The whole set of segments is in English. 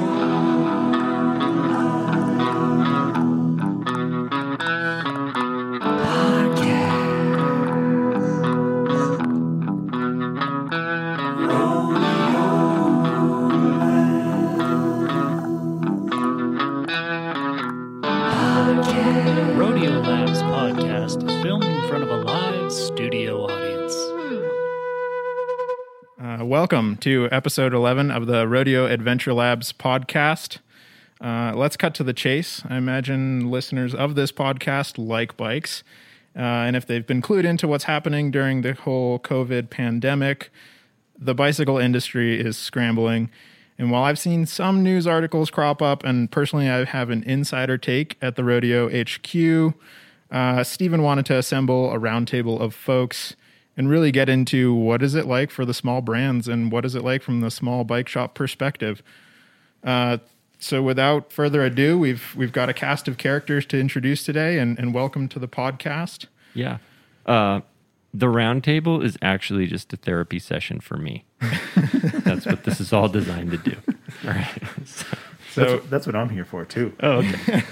Rodeo to episode 11 of the Rodeo Adventure Labs podcast. Uh, let's cut to the chase. I imagine listeners of this podcast like bikes. Uh, and if they've been clued into what's happening during the whole COVID pandemic, the bicycle industry is scrambling. And while I've seen some news articles crop up, and personally I have an insider take at the Rodeo HQ, uh, Stephen wanted to assemble a roundtable of folks and really get into what is it like for the small brands and what is it like from the small bike shop perspective. Uh, so without further ado, we've we've got a cast of characters to introduce today, and, and welcome to the podcast. Yeah. Uh, the roundtable is actually just a therapy session for me. That's what this is all designed to do. All right. So, So That's, that's what I'm here for too. oh, okay.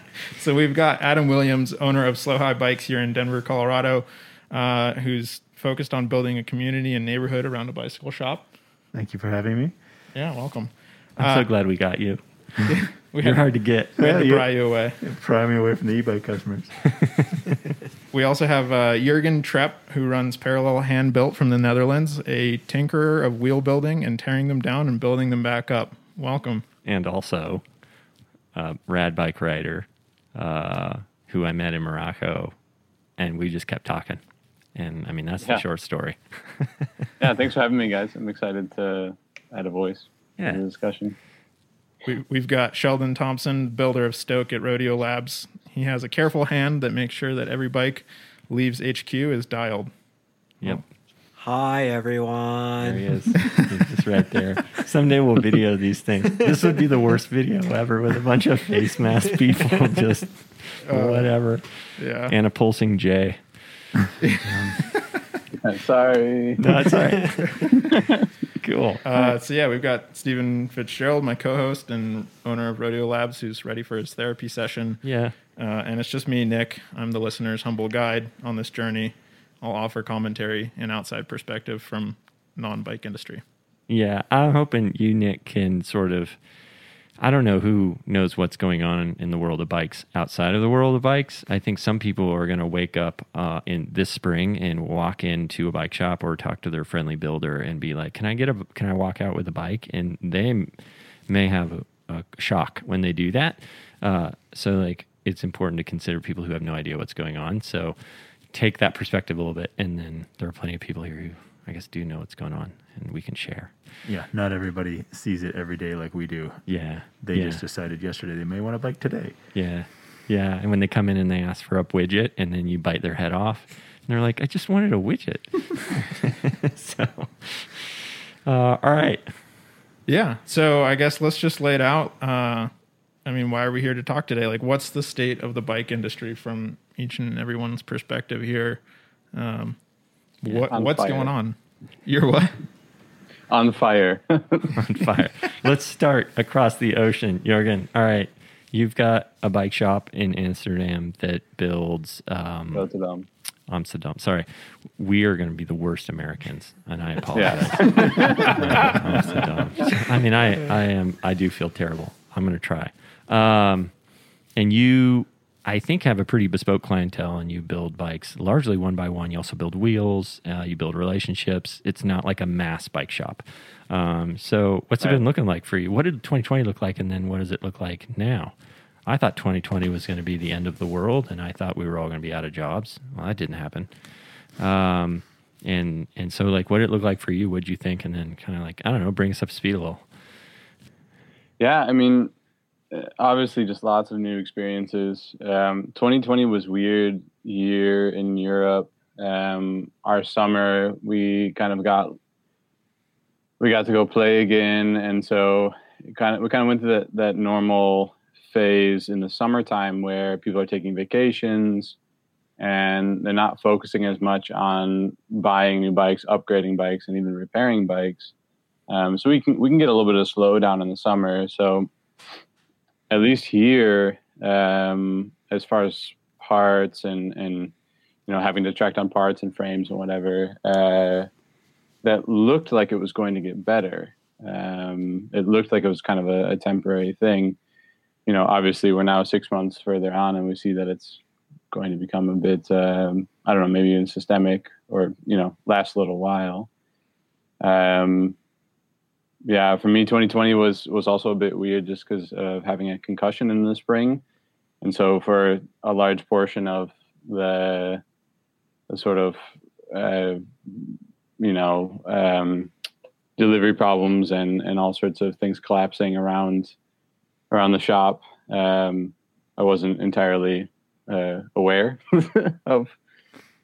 So we've got Adam Williams, owner of Slow High Bikes here in Denver, Colorado, uh, who's focused on building a community and neighborhood around a bicycle shop. Thank you for having me. Yeah, welcome. I'm so glad we got you. We You're had, hard to get. we had to pry you away. Pry me away from the e-bike customers. We also have uh, Jurgen Trepp, who runs Parallel Hand Built from the Netherlands, a tinkerer of wheel building and tearing them down and building them back up. Welcome. And also, uh, rad bike rider, uh, who I met in Morocco, and we just kept talking. And I mean, that's Yeah. the short story. Yeah, thanks for having me, guys. I'm excited to add a voice Yeah. to the discussion. We, we've got Sheldon Thompson, builder of Stoke at Rodeo Labs. He has a careful hand that makes sure that every bike leaves HQ is dialed. Yep. Hi, everyone. There he is. He's just right there. Someday we'll video these things. This would be the worst video ever with a bunch of face mask people just uh, whatever. Yeah. And a pulsing J. Sorry. No, it's all right. cool. Uh, so yeah, we've got Stephen Fitzgerald, my co-host and owner of Rodeo Labs, who's ready for his therapy session. Yeah. Uh, and it's just me, Nick. I'm the listener's humble guide on this journey. I'll offer commentary and outside perspective from non-bike industry. Yeah. I'm hoping you, Nick, can sort of. I don't know who knows what's going on in the world of bikes outside of the world of bikes. I think some people are going to wake up uh, in this spring and walk into a bike shop or talk to their friendly builder and be like, "Can I get a? Can I walk out with a bike?" And they may have a, a shock when they do that. Uh, so, like, it's important to consider people who have no idea what's going on. So, take that perspective a little bit, and then there are plenty of people here who, I guess, do know what's going on, and we can share. Yeah, not everybody sees it every day like we do. Yeah. They yeah. just decided yesterday they may want a bike today. Yeah. Yeah. And when they come in and they ask for a widget and then you bite their head off, and they're like, I just wanted a widget. so, uh, all right. Yeah. So I guess let's just lay it out. Uh, I mean, why are we here to talk today? Like, what's the state of the bike industry from each and everyone's perspective here? Um, what On what's fire. going on? You're what? On fire. On fire. Let's start across the ocean. Jorgen, all right. You've got a bike shop in Amsterdam that builds um, them. Amsterdam. Sorry. We are going to be the worst Americans, and I apologize. Yeah. Amsterdam. I mean, I, I am, I do feel terrible. I'm going to try. Um, and you, I think, have a pretty bespoke clientele, and you build bikes largely one by one. You also build wheels. Uh, you build relationships. It's not like a mass bike shop. Um, so, what's it been looking like for you? What did 2020 look like, and then what does it look like now? I thought 2020 was going to be the end of the world, and I thought we were all going to be out of jobs. Well, that didn't happen. Um, and and so, like, what did it look like for you? What did you think? And then, kind of like, I don't know, bring us up to speed a little. Yeah, I mean, obviously, just lots of new experiences. Um, 2020 was weird year in Europe. Um, our summer, we kind of got we got to go play again, and so kind of we kind of went to that that normal phase in the summertime where people are taking vacations and they're not focusing as much on buying new bikes, upgrading bikes, and even repairing bikes. Um, so we can we can get a little bit of slowdown in the summer. So at least here, um, as far as parts and and you know having to track down parts and frames and whatever, uh, that looked like it was going to get better. Um, it looked like it was kind of a, a temporary thing. You know, obviously we're now six months further on, and we see that it's going to become a bit um, I don't know maybe even systemic or you know last a little while. Um, yeah, for me, 2020 was was also a bit weird just because of having a concussion in the spring, and so for a large portion of the the sort of uh, you know um, delivery problems and and all sorts of things collapsing around around the shop, um, I wasn't entirely uh, aware of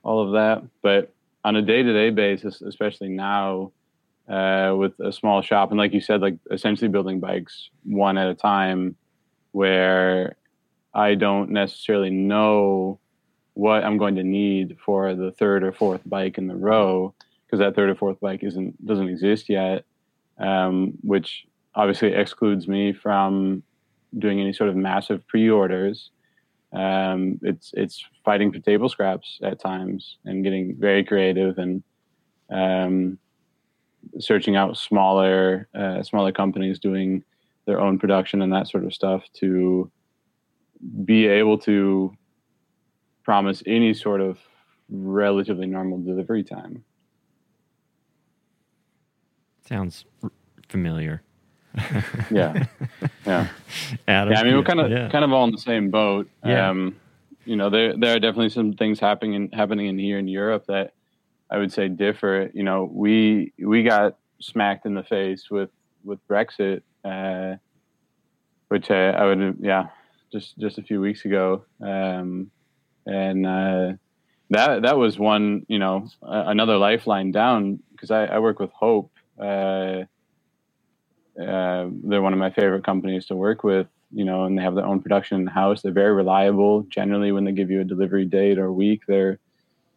all of that. But on a day to day basis, especially now uh, with a small shop, and like you said, like essentially building bikes one at a time, where I don't necessarily know what I'm going to need for the third or fourth bike in the row because that third or fourth bike isn't doesn't exist yet, um, which obviously excludes me from doing any sort of massive pre-orders. Um, it's it's fighting for table scraps at times and getting very creative and um, searching out smaller uh, smaller companies doing their own production and that sort of stuff to be able to promise any sort of relatively normal delivery time. Sounds familiar. Yeah, yeah. Adam. yeah, I mean, we're kind of yeah. kind of all in the same boat. Yeah. Um, you know, there there are definitely some things happening in, happening in here in Europe that I would say differ. You know, we we got smacked in the face with with Brexit, uh, which I, I would yeah, just just a few weeks ago, um, and uh, that that was one you know another lifeline down because I, I work with Hope. Uh, uh, they're one of my favorite companies to work with, you know, and they have their own production house. They're very reliable. Generally, when they give you a delivery date or week, they're,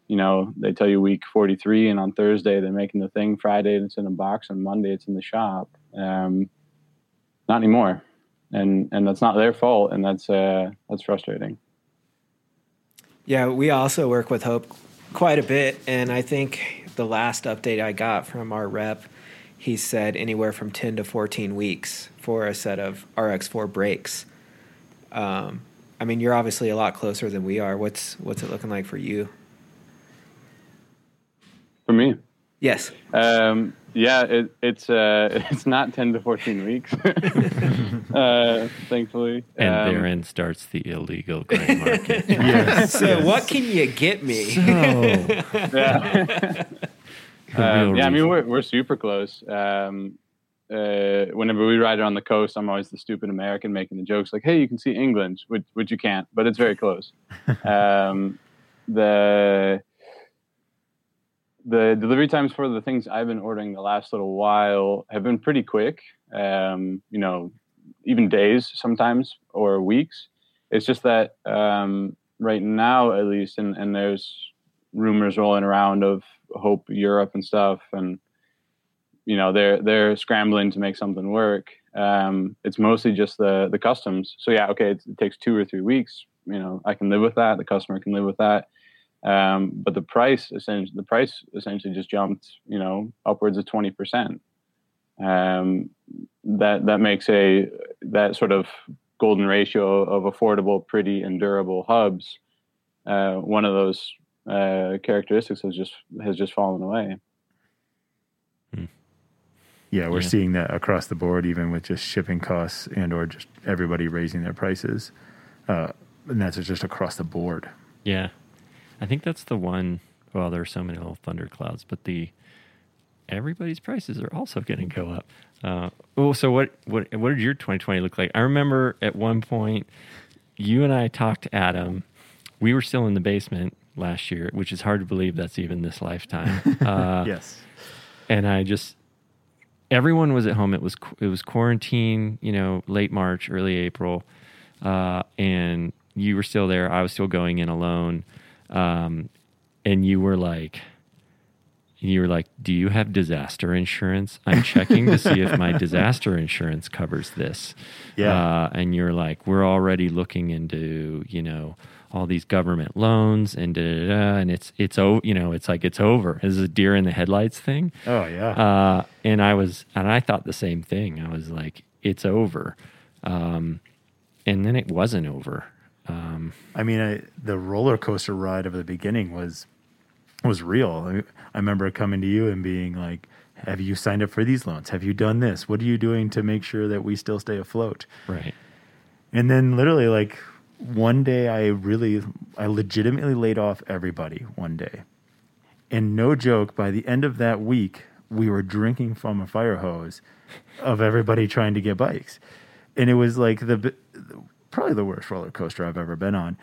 you know, they tell you week 43, and on Thursday they're making the thing. Friday it's in a box, and Monday it's in the shop. Um, not anymore, and and that's not their fault, and that's uh, that's frustrating. Yeah, we also work with Hope quite a bit, and I think the last update I got from our rep, he said anywhere from ten to fourteen weeks for a set of RX4 brakes. Um, I mean, you're obviously a lot closer than we are. What's what's it looking like for you? For me, Yes. Um, yeah, it, it's uh, it's not ten to fourteen weeks, uh, thankfully. and Um, therein starts the illegal gray market. Yes. So what can you get me? yeah. Um, yeah, I mean we're we're super close. Um, uh, whenever we ride around the coast, I'm always the stupid American making the jokes like, "Hey, you can see England," which which you can't, but it's very close. um, the the delivery times for the things I've been ordering the last little while have been pretty quick. Um, you know, even days sometimes or weeks. It's just that um, right now, at least, and, and there's rumors rolling around of Hope Europe and stuff, and you know they're they're scrambling to make something work. Um, it's mostly just the the customs. So yeah, okay, it, it takes two or three weeks. You know, I can live with that. The customer can live with that. Um, but the price essentially the price essentially just jumped. You know, upwards of twenty percent. Um, that that makes a that sort of golden ratio of affordable, pretty, and durable hubs. Uh, one of those uh, characteristics has just has just fallen away. Yeah, we're Yeah. seeing that across the board, even with just shipping costs and or just everybody raising their prices. Uh, and that's just across the board. Yeah, I think that's the one. Well, there are so many little thunderclouds, but the everybody's prices are also going to go up. Uh, oh, so what? What? What did your 2020 look like? I remember at one point, you and I talked to Adam. We were still in the basement last year, which is hard to believe that's even this lifetime. Uh, yes. and I just everyone was at home. It was it was quarantine, you know, late March, early April, uh, and you were still there. I was still going in alone, um, and you were like, you were like, "Do you have disaster insurance? I'm checking to see if my disaster insurance covers this." Yeah. Uh, and you're like, "We're already looking into, you know, all these government loans and da, da, da, and it's it's oh, you know, it's like it's over. This is a deer in the headlights thing." Oh yeah. Uh, and I was, and I thought the same thing. I was like, "It's over," um, and then it wasn't over. Um, I mean, I, the roller coaster ride of the beginning was was real. I, I remember coming to you and being like, "Have you signed up for these loans? Have you done this? What are you doing to make sure that we still stay afloat?" right. And then literally like one day I really I legitimately laid off everybody one day. And no joke, by the end of that week, we were drinking from a fire hose of everybody trying to get bikes. And it was like the probably the worst roller coaster I've ever been on.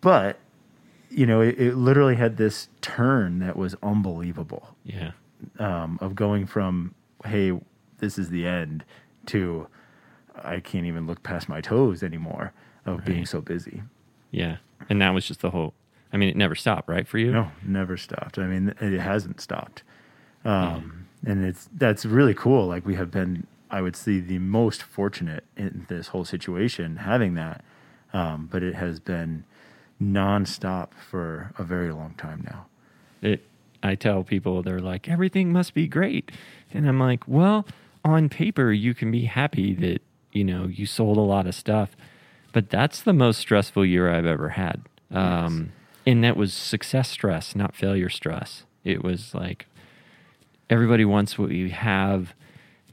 But you know, it, it literally had this turn that was unbelievable Yeah. um, of going from hey this is the end to i can't even look past my toes anymore of being so busy Yeah. And that was just the whole. I mean, it never stopped, right, for you? no never stopped i mean it hasn't stopped um, and it's that's really cool like we have been i would say the most fortunate in this whole situation having that um, but it has been nonstop for a very long time now. It i tell people they're like everything must be great. And i'm like well on paper you can be happy that you know you sold a lot of stuff but that's the most stressful year i've ever had. Um, and that was success stress not failure stress. It was like everybody wants what you have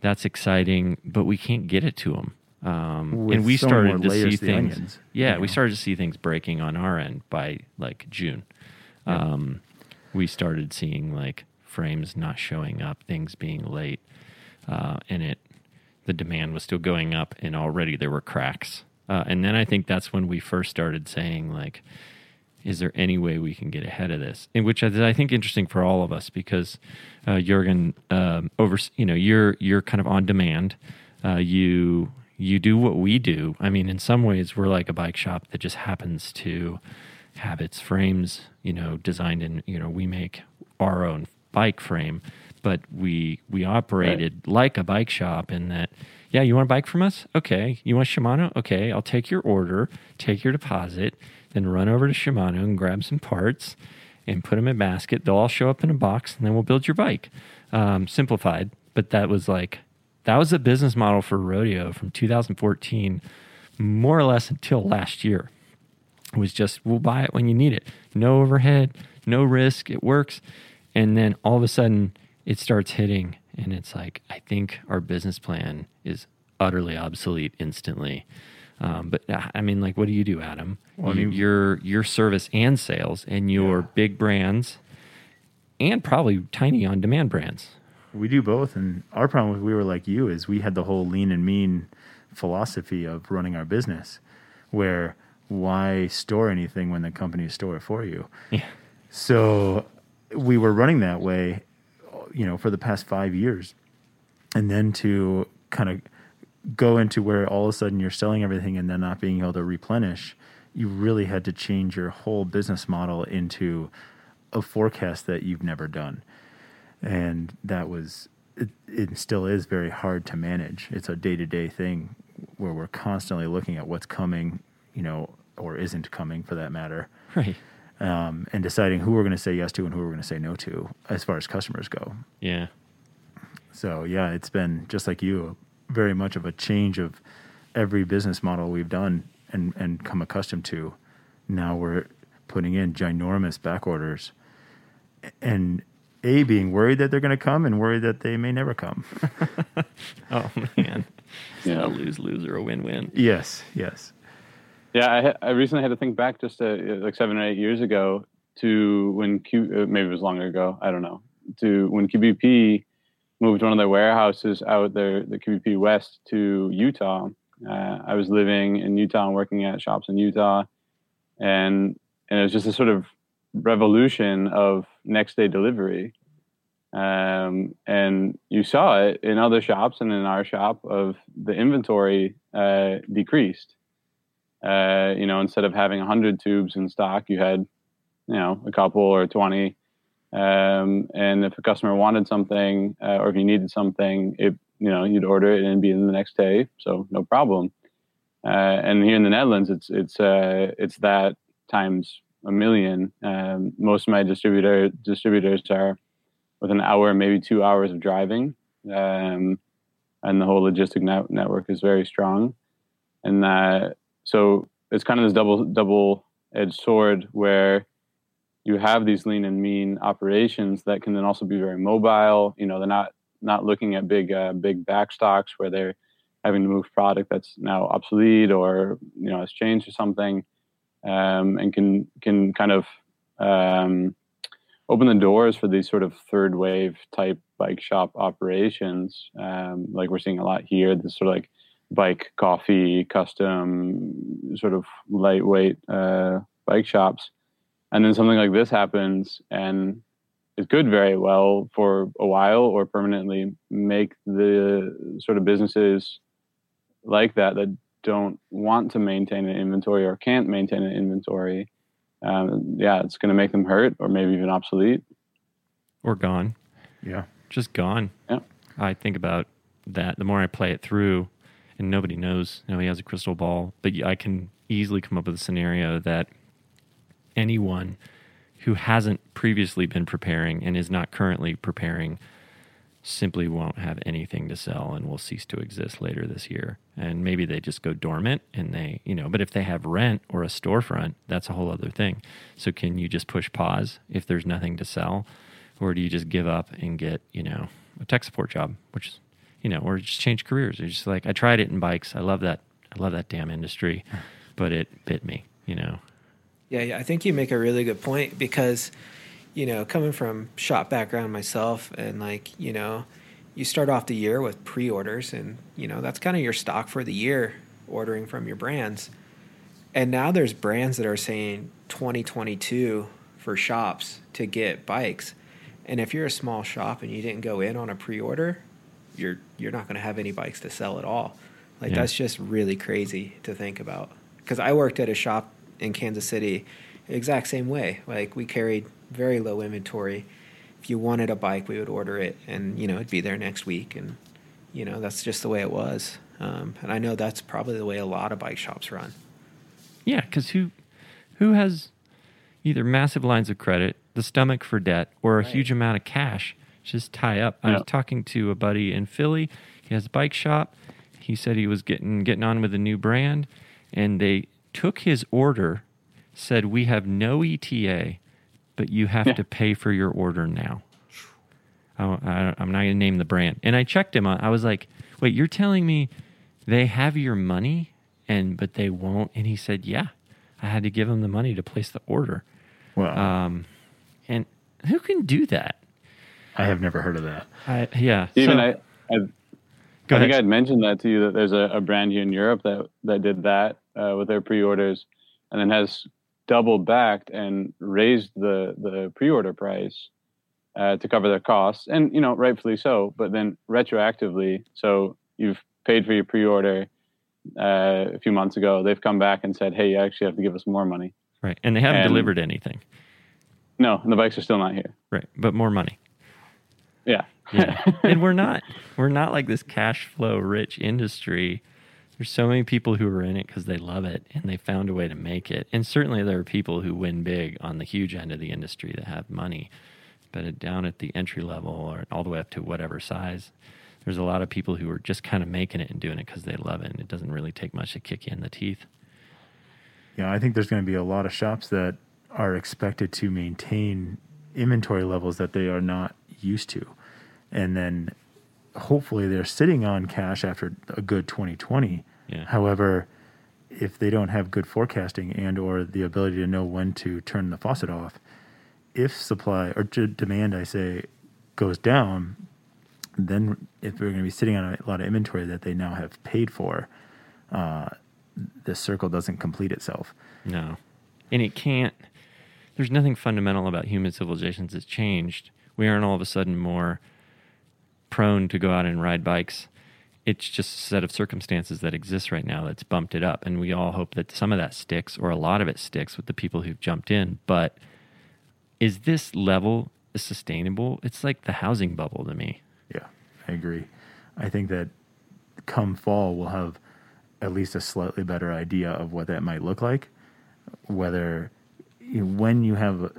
that's exciting but we can't get it to them um, and we so started to see things onions, yeah you we started to see things breaking on our end by like june. Um, we started seeing like frames not showing up, things being late, uh, and it the demand was still going up, and already there were cracks. Uh, and then I think that's when we first started saying like, is there any way we can get ahead of this? And which is, I think interesting for all of us because uh, Jurgen, um, over you know you're you're kind of on demand. Uh, you you do what we do. I mean, in some ways, we're like a bike shop that just happens to have its frames, you know, designed in, you know, we make our own bike frame, but we we operated like a bike shop in that, yeah, you want a bike from us? Okay. You want Shimano? Okay, I'll take your order, take your deposit, then run over to Shimano and grab some parts and put them in a basket. They'll all show up in a box, and then we'll build your bike. Um, simplified, but that was like that was a business model for rodeo from 2014, more or less until last year It was just we'll buy it when you need it. No overhead, no risk, it works. And then all of a sudden it starts hitting and it's like I think our business plan is utterly obsolete instantly. Um, but uh, I mean, like, what do you do, Adam? Well, I mean- your your service and sales and your Yeah. big brands, and probably tiny on demand brands. We do both, and our problem with we were like you is we had the whole lean and mean philosophy of running our business, where why store anything when the companies store it for you? Yeah. So we were running that way, you know, for the past five years, and then to kind of go into where all of a sudden you're selling everything and then not being able to replenish, you really had to change your whole business model into a forecast that you've never done and that was it, it still is very hard to manage it's a day-to-day thing where we're constantly looking at what's coming you know or isn't coming for that matter Right. um, and deciding who we're going to say yes to and who we're going to say no to as far as customers go Yeah. so yeah it's been just like you very much of a change of every business model we've done and and come accustomed to now we're putting in ginormous back orders and a being worried that they're going to come and worried that they may never come Oh man. Yeah. A lose lose or a win win. yes yes Yeah, I, I recently had to think back just uh like seven or eight years ago to when Q, uh, maybe it was longer ago, I don't know, to when QBP moved one of their warehouses out there, the QBP West to Utah. Uh, I was living in Utah and working at shops in Utah, and and it was just a sort of revolution of next day delivery. Um, and you saw it in other shops and in our shop of the inventory uh, decreased uh, you know, instead of having 100 tubes in stock, you had, you know, a couple or 20. Um, and if a customer wanted something uh, or if you needed something, it you know you'd order it and be in the next day, so no problem. Uh, and here in the Netherlands, it's it's uh, it's that times a million. Um, most of my distributor distributors are with an hour, maybe two hours of driving, um, and the whole logistic net- network is very strong. And that so it's kind of this double double edged sword where you have these lean and mean operations that can then also be very mobile. You know, they're not not looking at big uh, big back stocks where they're having to move product that's now obsolete or you know has changed or something, um, and can can kind of um, open the doors for these sort of third wave type bike shop operations. Um, like we're seeing a lot here. This sort of like bike coffee custom sort of lightweight uh, bike shops and then something like this happens and it could very well for a while or permanently make the sort of businesses like that that don't want to maintain an inventory or can't maintain an inventory um, yeah it's going to make them hurt or maybe even obsolete or gone Yeah. just gone Yeah. i think about that the more i play it through and nobody knows nobody has a crystal ball but i can easily come up with a scenario that anyone who hasn't previously been preparing and is not currently preparing simply won't have anything to sell and will cease to exist later this year. And maybe they just go dormant and they, you know, but if they have rent or a storefront, that's a whole other thing. So can you just push pause if there's nothing to sell? Or do you just give up and get, you know, a tech support job, which is, you know, or just change careers? Or just like, I tried it in bikes. I love that. I love that damn industry, but it bit me, you know. Yeah, yeah, I think you make a really good point because, you know, coming from shop background myself, and like, you know, you start off the year with pre orders, and, you know, that's kind of your stock for the year, ordering from your brands. And now there's brands that are saying 2022 for shops to get bikes. And if you're a small shop and you didn't go in on a pre order, you're, you're not going to have any bikes to sell at all. Like, Yeah. that's just really crazy to think about. Because I worked at a shop in Kansas City, exact same way. Like we carried very low inventory. If you wanted a bike, we would order it, and you know it'd be there next week, and you know that's just the way it was. Um, and I know that's probably the way a lot of bike shops run. Yeah, because who who has either massive lines of credit, the stomach for debt, or a Right. huge amount of cash just tie up? I was talking to a buddy in Philly. He has a bike shop. He said he was getting getting on with a new brand, and they took his order, said we have no ETA, but you have Yeah. to pay for your order now. I, I, I'm not going to name the brand. And I checked him. On I was like, "Wait, you're telling me they have your money and but they won't?" And he said, "Yeah, I had to give them the money to place the order." Well, Um, and who can do that? I have never heard of that. I, yeah, even so- I, I Go I think. I'd mentioned that to you that there's a, a brand here in Europe that that did that uh, with their pre-orders, and then has double backed and raised the the pre-order price uh, to cover their costs, and you know rightfully so. But then retroactively, so you've paid for your pre-order uh, a few months ago. They've come back and said, "Hey, you actually have to give us more money." right, and they haven't and- delivered anything, No, and the bikes are still not here. right? But more money. Yeah, Yeah, and we're not we're not like this cash flow rich industry. There's so many people who are in it because they love it and they found a way to make it. And certainly there are people who win big on the huge end of the industry that have money, but down at the entry level or all the way up to whatever size, there's a lot of people who are just kind of making it and doing it because they love it. And it doesn't really take much to kick you in the teeth. Yeah, I think there's going to be a lot of shops that are expected to maintain inventory levels that they are not used to. And then hopefully they're sitting on cash after a good 2020. Yeah. However, if they don't have good forecasting and or the ability to know when to turn the faucet off, if supply or d- demand I say goes down, then if they're going to be sitting on a lot of inventory that they now have paid for, uh, the circle doesn't complete itself. No. And it can't, there's nothing fundamental about human civilizations that's changed. We aren't all of a sudden more prone to go out and ride bikes. It's just a set of circumstances that exists right now that's bumped it up. And we all hope that some of that sticks or a lot of it sticks with the people who've jumped in. But is this level sustainable. It's like the housing bubble to me. Yeah, I agree. I think that come fall, we'll have at least a slightly better idea of what that might look like. Whether you know, when you have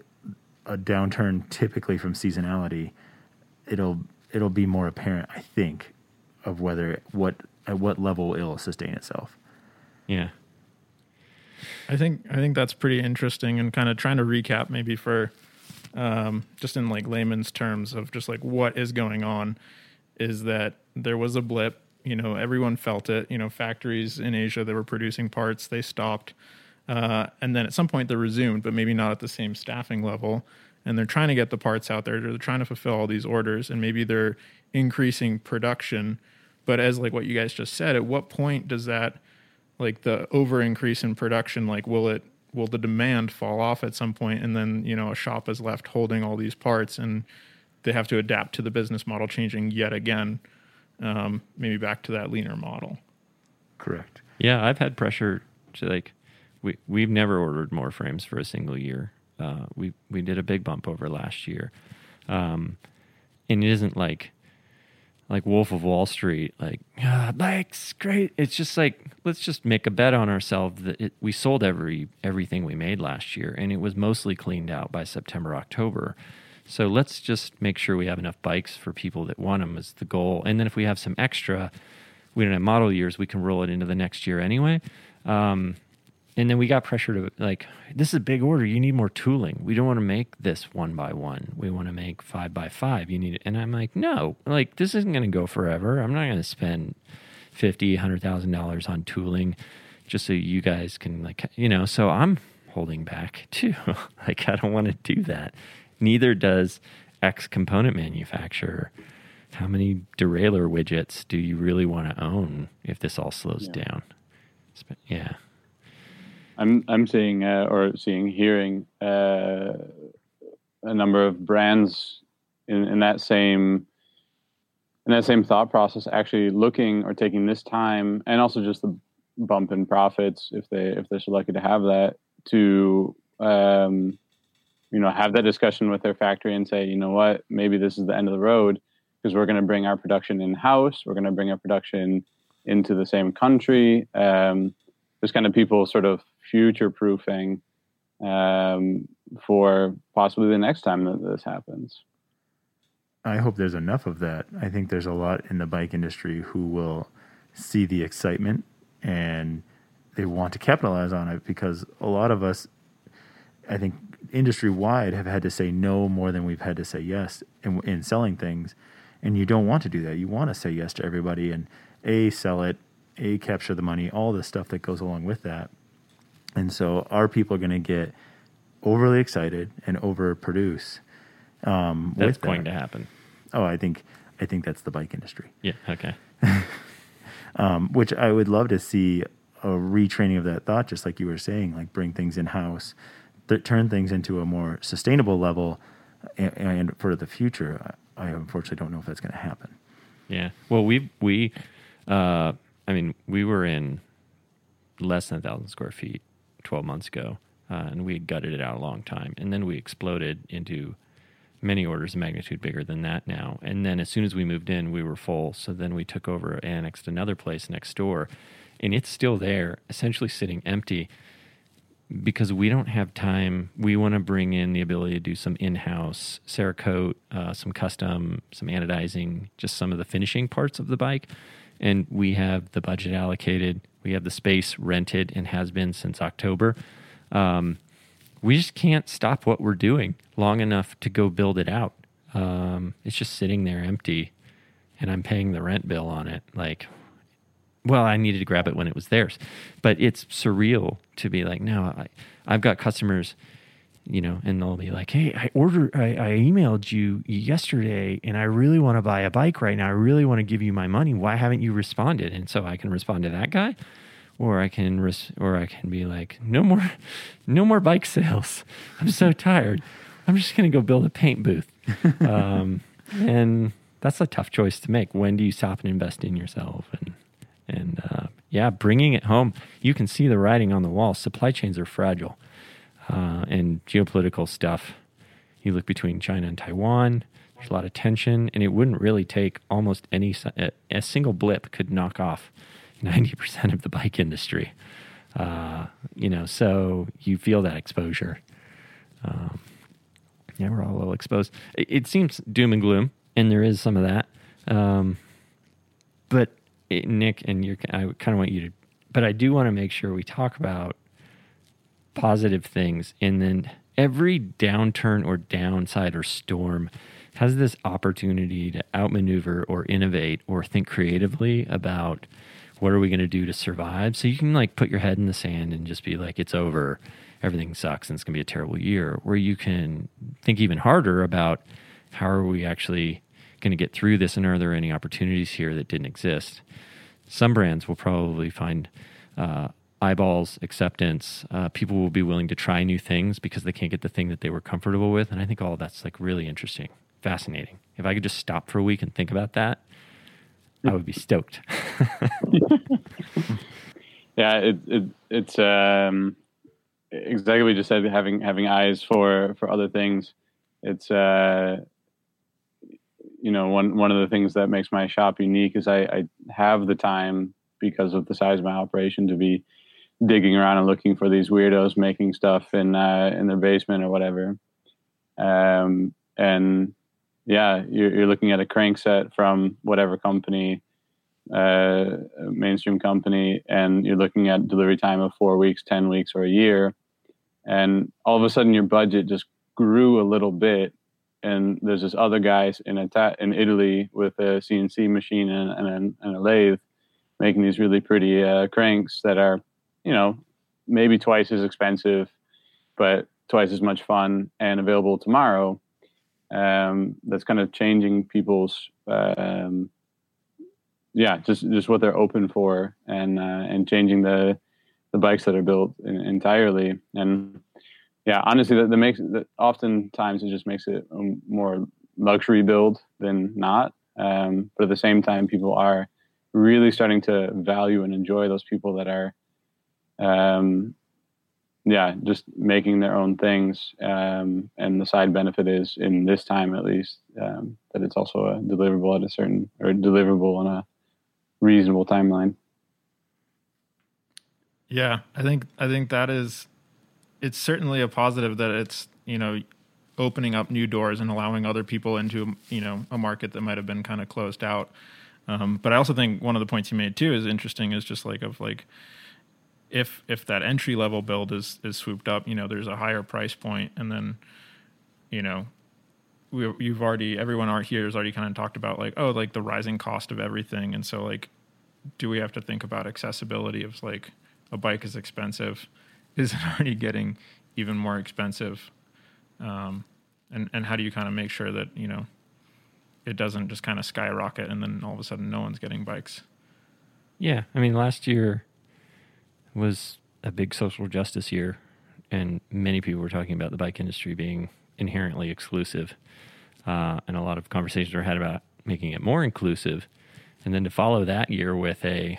a, a downturn, typically from seasonality, it'll it'll be more apparent. I think of whether what at what level it'll sustain itself. Yeah. I think I think that's pretty interesting and kind of trying to recap maybe for um, just in like layman's terms of just like what is going on is that there was a blip. You know, everyone felt it. You know, factories in Asia that were producing parts they stopped, uh, and then at some point they're resumed, but maybe not at the same staffing level. And they're trying to get the parts out there. They're trying to fulfill all these orders, and maybe they're increasing production. But as like what you guys just said, at what point does that like the over increase in production like will it will the demand fall off at some point and then you know a shop is left holding all these parts and they have to adapt to the business model changing yet again um, maybe back to that leaner model Correct. Yeah, I've had pressure to like we we've never ordered more frames for a single year. Uh, we we did a big bump over last year, um, and it isn't like like Wolf of Wall Street, like ah, bikes, great. It's just like let's just make a bet on ourselves that it, we sold every everything we made last year, and it was mostly cleaned out by September October. So let's just make sure we have enough bikes for people that want them is the goal, and then if we have some extra, we don't have model years, we can roll it into the next year anyway. Um, and then we got pressure to like, this is a big order. You need more tooling. We don't want to make this one by one. We want to make five by five. You need it. And I'm like, no, like this isn't going to go forever. I'm not going to spend fifty, hundred thousand dollars on tooling just so you guys can like, you know. So I'm holding back too. like I don't want to do that. Neither does X component manufacturer. How many derailleur widgets do you really want to own if this all slows down? Yeah. I'm I'm seeing uh, or seeing hearing uh, a number of brands in, in that same in that same thought process actually looking or taking this time and also just the bump in profits if they if they're so lucky to have that to um, you know have that discussion with their factory and say you know what? Maybe this is the end of the road because we're going to bring our production in house we're going to bring our production into the same country. Um, there's kind of people sort of future proofing um, for possibly the next time that this happens. I hope there's enough of that. I think there's a lot in the bike industry who will see the excitement and they want to capitalize on it because a lot of us, I think, industry wide have had to say no more than we've had to say yes in, in selling things. And you don't want to do that. You want to say yes to everybody and A, sell it, A, capture the money, all the stuff that goes along with that. And so our people are going to get overly excited and overproduce. Um, That's going that. to happen. Oh, I think I think that's the bike industry, Yeah. Okay. um, which I would love to see a retraining of that thought, just like you were saying, like bring things in house, th- turn things into a more sustainable level, and, and for the future. I, I unfortunately don't know if that's going to happen. Yeah. Well, we we, uh, I mean, we were in less than a thousand square feet twelve months ago, uh, and we had gutted it out a long time, and then we exploded into many orders of magnitude bigger than that now. And then as soon as we moved in, we were full. So then we took over, annexed another place next door, and it's still there, essentially sitting empty because we don't have time. We want to bring in the ability to do some in-house Cerakote, uh, some custom, some anodizing, just some of the finishing parts of the bike. And we have the budget allocated. We have the space rented and has been since October. Um, we just can't stop what we're doing long enough to go build it out. Um, it's just sitting there empty, and I'm paying the rent bill on it. Like, well, I needed to grab it when it was theirs, but it's surreal to be like, no, I, I've got customers, you know, and they'll be like, hey, I ordered, I, I emailed you yesterday, and I really want to buy a bike right now. I really want to give you my money. Why haven't you responded? And so I can respond to that guy or I can res- or I can be like, no more, no more bike sales. I'm so tired. I'm just gonna go build a paint booth, um, and that's a tough choice to make. When do you stop and invest in yourself? And and uh, yeah, bringing it home, you can see the writing on the wall. Supply chains are fragile, uh, and geopolitical stuff You look between China and Taiwan. There's a lot of tension, and it wouldn't really take almost any a, single blip could knock off ninety percent of the bike industry. Uh, you know, so you feel that exposure. Um, yeah, we're all a little exposed. It, it, seems doom and gloom, and there is some of that. Um, but it, Nick, and you I kind of want you to, but I do want to make sure we talk about positive things, and then every downturn or downside or storm has this opportunity to outmaneuver or innovate or think creatively about what are we going to do to survive. So you can like put your head in the sand and just be like it's over. Everything sucks and it's going to be a terrible year. Where you can think even harder about how are we actually going to get through this and are there any opportunities here that didn't exist? Some brands will probably find uh, eyeballs acceptance uh, people will be willing to try new things because they can't get the thing that they were comfortable with and i think all that's like really interesting fascinating. If I could just stop for a week and think about that, I would be stoked. yeah, it, it it's um, exactly what you just said. Having having eyes for for other things, it's uh, you know one one of the things that makes my shop unique is I, I have the time because of the size of my operation to be digging around and looking for these weirdos making stuff in uh, in their basement or whatever. Um, and yeah, you're, you're looking at a crankset from whatever company, uh, mainstream company, and you're looking at delivery time of four weeks, 10 weeks, or a year. And all of a sudden, your budget just grew a little bit. And there's this other guy in Ita- in Italy with a CNC machine and, and, and a lathe making these really pretty uh, cranks that are, you know, maybe twice as expensive, but twice as much fun and available tomorrow um, that's kind of changing people's um, yeah just just what they're open for and uh, and changing the the bikes that are built in, entirely. And yeah honestly that, that makes that oftentimes it just makes it a more luxury build than not um, but at the same time people are really starting to value and enjoy those people that are um, yeah, just making their own things. Um, and the side benefit is, in this time at least, um, that it's also a deliverable at a certain or deliverable on a reasonable timeline. Yeah, I think I think that is it's certainly a positive that it's you know opening up new doors and allowing other people into you know a market that might have been kind of closed out. Um, but I also think one of the points you made too is interesting is just like of like if if that entry level build is is swooped up, you know, there's a higher price point, and then, you know, we you've already everyone out here has already kind of talked about like oh like the rising cost of everything, and so like, do we have to think about accessibility of like a bike is expensive, is it already getting even more expensive, um, and and how do you kind of make sure that you know it doesn't just kind of skyrocket and then all of a sudden no one's getting bikes. Yeah, I mean last year was a big social justice year, and many people were talking about the bike industry being inherently exclusive, uh, and a lot of conversations were had about making it more inclusive. And then to follow that year with a,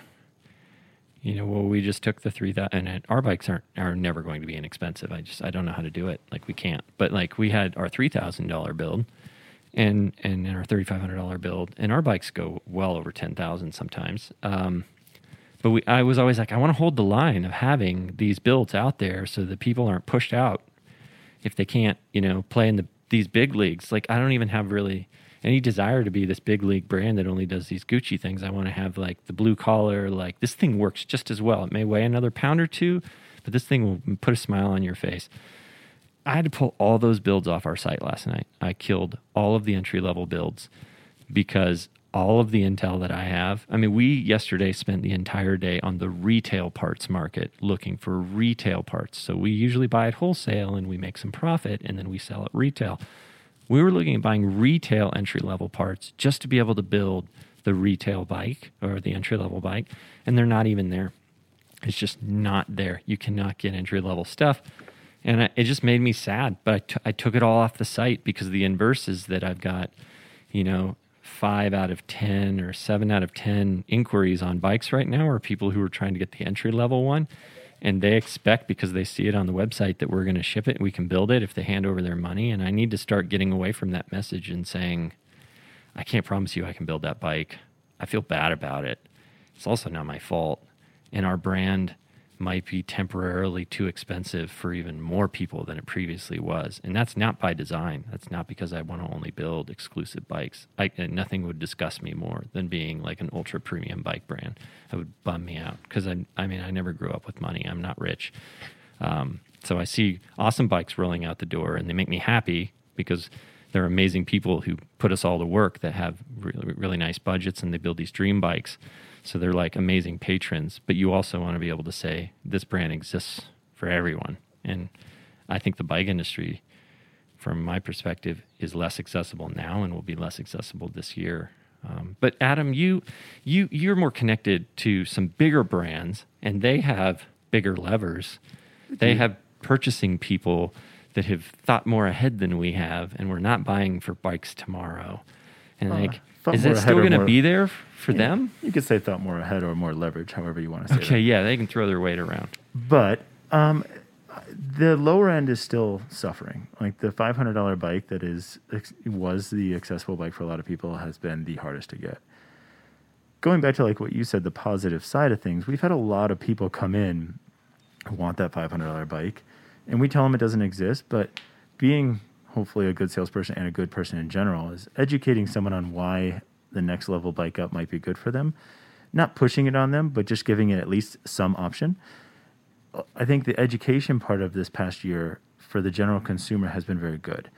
you know, well, we just took the three that, and our bikes aren't are never going to be inexpensive. I just I don't know how to do it. Like we can't. But like we had our three thousand dollar build, and and our thirty five hundred dollar build, and our bikes go well over ten thousand sometimes. Um, but we, I was always like, I want to hold the line of having these builds out there so that people aren't pushed out if they can't, you know, play in the these big leagues. Like I don't even have really any desire to be this big league brand that only does these Gucci things. I want to have like the blue collar, like this thing works just as well. It may weigh another pound or two, but this thing will put a smile on your face. I had to pull all those builds off our site last night. I killed all of the entry level builds because all of the intel that I have. I mean, we yesterday spent the entire day on the retail parts market looking for retail parts. So we usually buy at wholesale and we make some profit and then we sell at retail. We were looking at buying retail entry level parts just to be able to build the retail bike or the entry level bike, and they're not even there. It's just not there. You cannot get entry level stuff. And it just made me sad, but I, t- I took it all off the site because the inverse is that I've got, you know, five out of 10 or seven out of 10 inquiries on bikes right now are people who are trying to get the entry level one. and they expect because they see it on the website that we're going to ship it we can build it if they hand over their money. And I need to start getting away from that message and saying, I can't promise you I can build that bike. I feel bad about it. It's also not my fault. And our brand might be temporarily too expensive for even more people than it previously was. And that's not by design. That's not because I want to only build exclusive bikes. I, nothing would disgust me more than being like an ultra premium bike brand. It would bum me out because I, I mean, I never grew up with money. I'm not rich. Um, so I see awesome bikes rolling out the door and they make me happy because they're amazing people who put us all to work that have really, really nice budgets and they build these dream bikes. So they're like amazing patrons, but you also want to be able to say this brand exists for everyone. And I think the bike industry, from my perspective, is less accessible now and will be less accessible this year. Um, but Adam, you you you're more connected to some bigger brands, and they have bigger levers. They have purchasing people that have thought more ahead than we have, and we're not buying for bikes tomorrow. And Uh, like, is that still going to be there for Yeah. them? You could say thought more ahead or more leverage, however you want to say Okay, that. yeah, they can throw their weight around. But um, the lower end is still suffering. Like the five hundred dollar bike that is was the accessible bike for a lot of people has been the hardest to get. Going back to like what you said, the positive side of things, we've had a lot of people come in who want that five hundred dollar bike, and we tell them it doesn't exist. But being hopefully a good salesperson and a good person in general is educating someone on why the next level bike up might be good for them, not pushing it on them, but just giving it at least some option. I think the education part of this past year for the general consumer has been very good.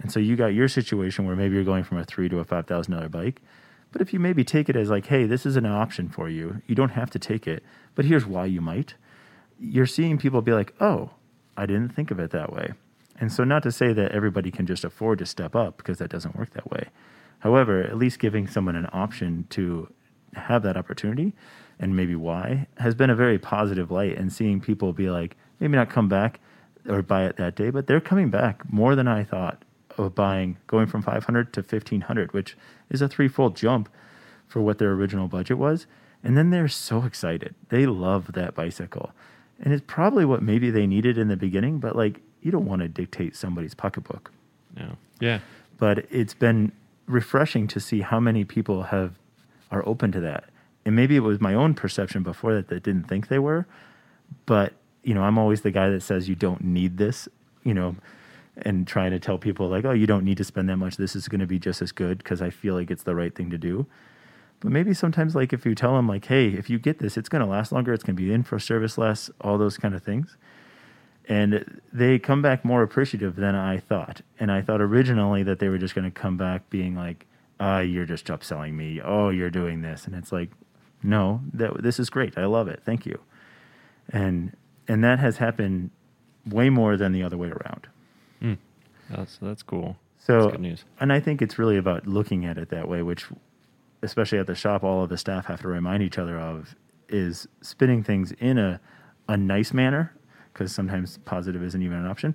And so you got your situation where maybe you're going from a three to a five thousand dollar bike. But if you maybe take it as like, hey, this is an option for you, you don't have to take it, but here's why you might. You're seeing people be like, oh, I didn't think of it that way. And so, not to say that everybody can just afford to step up because that doesn't work that way. However, at least giving someone an option to have that opportunity and maybe why has been a very positive light. And seeing people be like, maybe not come back or buy it that day, but they're coming back more than I thought of buying, going from 500 to 1500, which is a threefold jump for what their original budget was. And then they're so excited. They love that bicycle. And it's probably what maybe they needed in the beginning, but like you don't want to dictate somebody's pocketbook. No. Yeah. But it's been refreshing to see how many people have are open to that. And maybe it was my own perception before that that didn't think they were. But, you know, I'm always the guy that says you don't need this, you know, and trying to tell people like, oh, you don't need to spend that much. This is going to be just as good because I feel like it's the right thing to do. But maybe sometimes, like, if you tell them, like, hey, if you get this, it's going to last longer, it's going to be in for service less, all those kind of things. And they come back more appreciative than I thought. And I thought originally that they were just going to come back being like, ah, you're just upselling me. Oh, you're doing this. And it's like, no, that this is great. I love it. Thank you. And and that has happened way more than the other way around. That's that's cool. So That's good news. And I think it's really about looking at it that way, which, especially at the shop, all of the staff have to remind each other of is spinning things in a, a nice manner, because sometimes positive isn't even an option,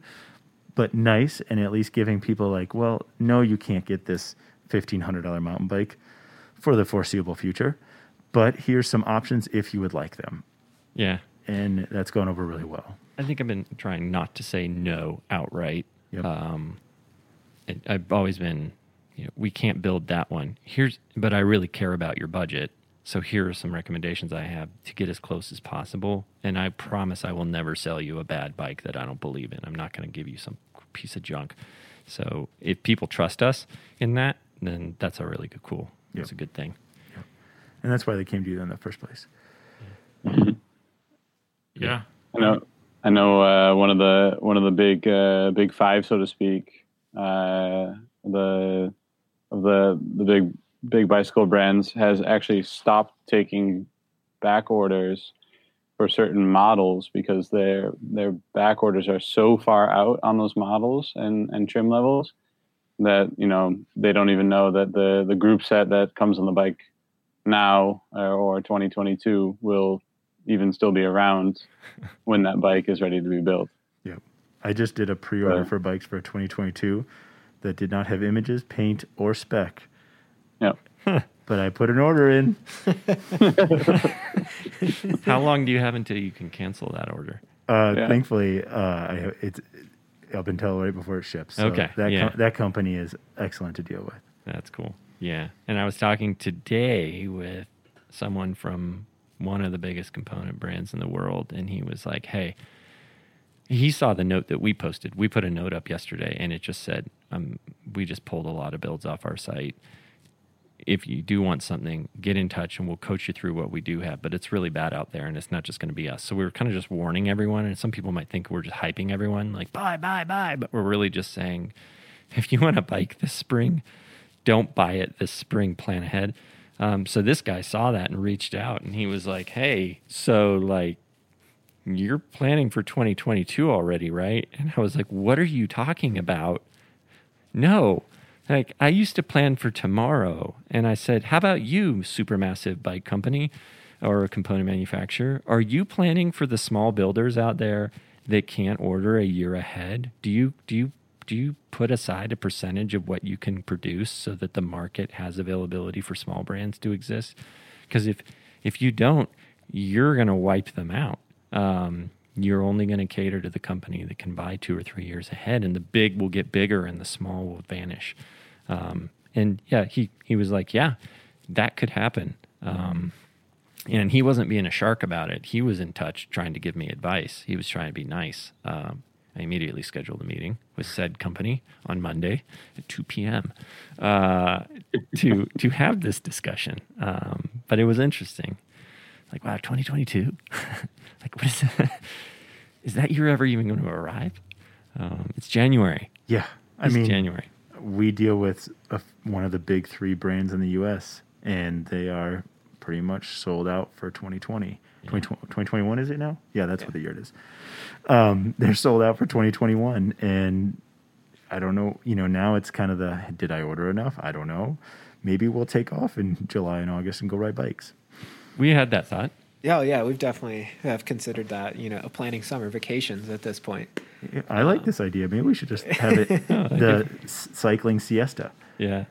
but nice and at least giving people like, well, no, you can't get this $1,500 mountain bike for the foreseeable future, but here's some options if you would like them. Yeah. And that's going over really well. I think I've been trying not to say no outright. Yep. Um, I've always been, you know, we can't build that one. Here's, but I really care about your budget. So here are some recommendations I have to get as close as possible. And I promise I will never sell you a bad bike that I don't believe in. I'm not going to give you some piece of junk. So if people trust us in that, then that's a really good, cool. It's a good thing. And that's why they came to you in the first place. Yeah. I know. I know uh, one of the one of the big uh, big five, so to speak, uh, the of the the big big bicycle brands has actually stopped taking back orders for certain models because their their back orders are so far out on those models and and trim levels that you know they don't even know that the the group set that comes on the bike now uh, or 2022 will even still be around when that bike is ready to be built. Yep. I just did a pre-order Right. for bikes for 2022 that did not have images, paint, or spec. Yep. but I put an order in. How long do you have until you can cancel that order? Uh, Yeah. Thankfully, uh, I, it's up until right before it ships. So Okay, That yeah. com- that company is excellent to deal with. That's cool. Yeah. And I was talking today with someone from one of the biggest component brands in the world, and he was like, hey, he saw the note that we posted. We put a note up yesterday, and it just said, um, we just pulled a lot of builds off our site. If you do want something, get in touch and we'll coach you through what we do have. But it's really bad out there, and it's not just going to be us. So we were kind of just warning everyone, and some people might think we're just hyping everyone, like, buy, buy, buy. But we're really just saying, if you want a bike this spring, don't buy it this spring, plan ahead. Um, so this guy saw that and reached out and he was like, Hey, so like, you're planning for 2022 already, right? And I was like, What are you talking about? No. Like, I used to plan for tomorrow. And I said, How about you, supermassive bike company or a component manufacturer? Are you planning for the small builders out there that can't order a year ahead? Do you, do you, do you put aside a percentage of what you can produce so that the market has availability for small brands to exist? Because if, if you don't, you're going to wipe them out. Um, you're only going to cater to the company that can buy two or three years ahead, and the big will get bigger and the small will vanish. Um, and yeah, he he was like, yeah, that could happen. Um, and he wasn't being a shark about it. He was in touch, trying to give me advice. He was trying to be nice. Um, I immediately scheduled a meeting with said company on Monday at 2 p.m. Uh, to to have this discussion. Um, but it was interesting. Like, wow, 2022. like, what is that? Is that year ever even going to arrive? Um, it's January. Yeah, I It's mean, January. We deal with a, one of the big three brands in the U.S. and they are pretty much sold out for 2020. 2020 2021 is it now? Yeah, that's what the year it is. Um, they're sold out for 2021, and I don't know. You know, now it's kind of the did I order enough? I don't know. Maybe we'll take off in July and August and go ride bikes. We had that thought. Yeah, yeah, we've definitely have considered that. You know, planning summer vacations at this point. I like this um, idea. Maybe we should just have it oh, the s- cycling siesta. Yeah.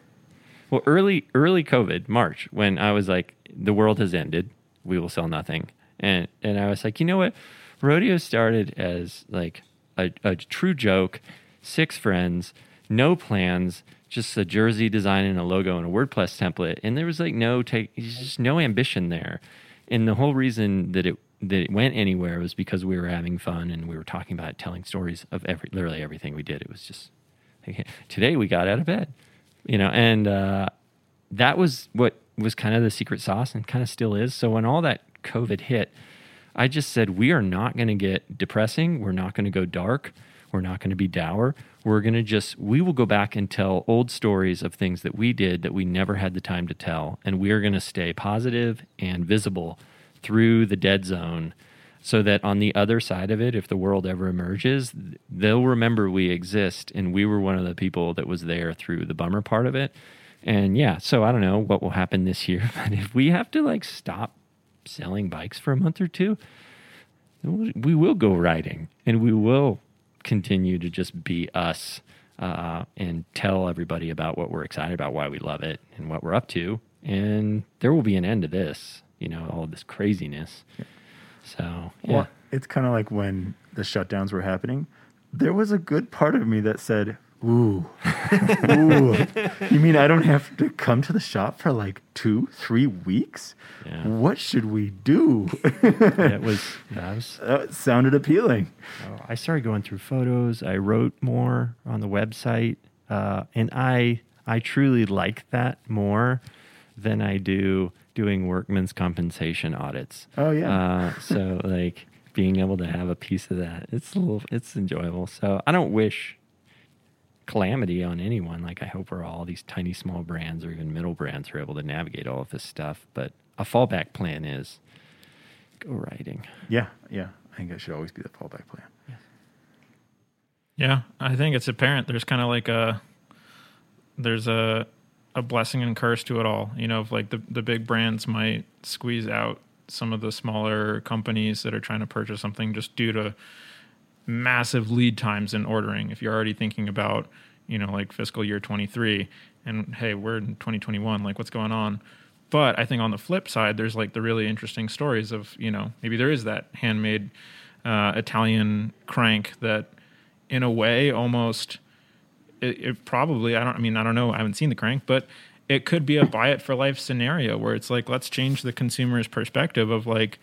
Well, early early COVID, March, when I was like, the world has ended, we will sell nothing, and and I was like, you know what, rodeo started as like a, a true joke, six friends, no plans, just a jersey design and a logo and a WordPress template, and there was like no take, just no ambition there, and the whole reason that it that it went anywhere was because we were having fun and we were talking about it, telling stories of every literally everything we did. It was just today we got out of bed you know and uh, that was what was kind of the secret sauce and kind of still is. So when all that covid hit i just said we are not going to get depressing. We're not going to go dark we're not going to be dour we're going to just we will go back and tell old stories of things that we did that we never had the time to tell and we are going to stay positive and visible through the dead zone so that on the other side of it, if the world ever emerges, they'll remember we exist and we were one of the people that was there through the bummer part of it. And yeah, so I don't know what will happen this year, but if we have to like stop selling bikes for a month or two, we will go riding and we will continue to just be us uh, and tell everybody about what we're excited about, why we love it, and what we're up to. And there will be an end to this, you know, all this craziness. So, yeah. Well, it's kind of like when the shutdowns were happening. There was a good part of me that said, "Ooh, ooh, you mean I don't have to come to the shop for like two, three weeks? Yeah. What should we do?" it was that was that sounded appealing. oh, I started going through photos. I wrote more on the website, uh, and I I truly like that more than I do doing workman's compensation audits. Oh, yeah. Uh, so like being able to have a piece of that, it's a little, it's enjoyable. So I don't wish calamity on anyone. Like I hope we're all these tiny small brands or even middle brands are able to navigate all of this stuff. But a fallback plan is go riding. Yeah, yeah. I think that should always be the fallback plan. Yeah, I think it's apparent. There's kind of like a there's a a blessing and curse to it all. You know, if like the the big brands might squeeze out some of the smaller companies that are trying to purchase something just due to massive lead times in ordering. If you're already thinking about, you know, like fiscal year 23 and hey, we're in 2021, like what's going on? but I think on the flip side, there's like the really interesting stories of you know maybe there is that handmade uh, Italian crank that, in a way, almost it, it probably I don't I mean I don't know I haven't seen the crank, but it could be a buy it for life scenario where it's like let's change the consumer's perspective of like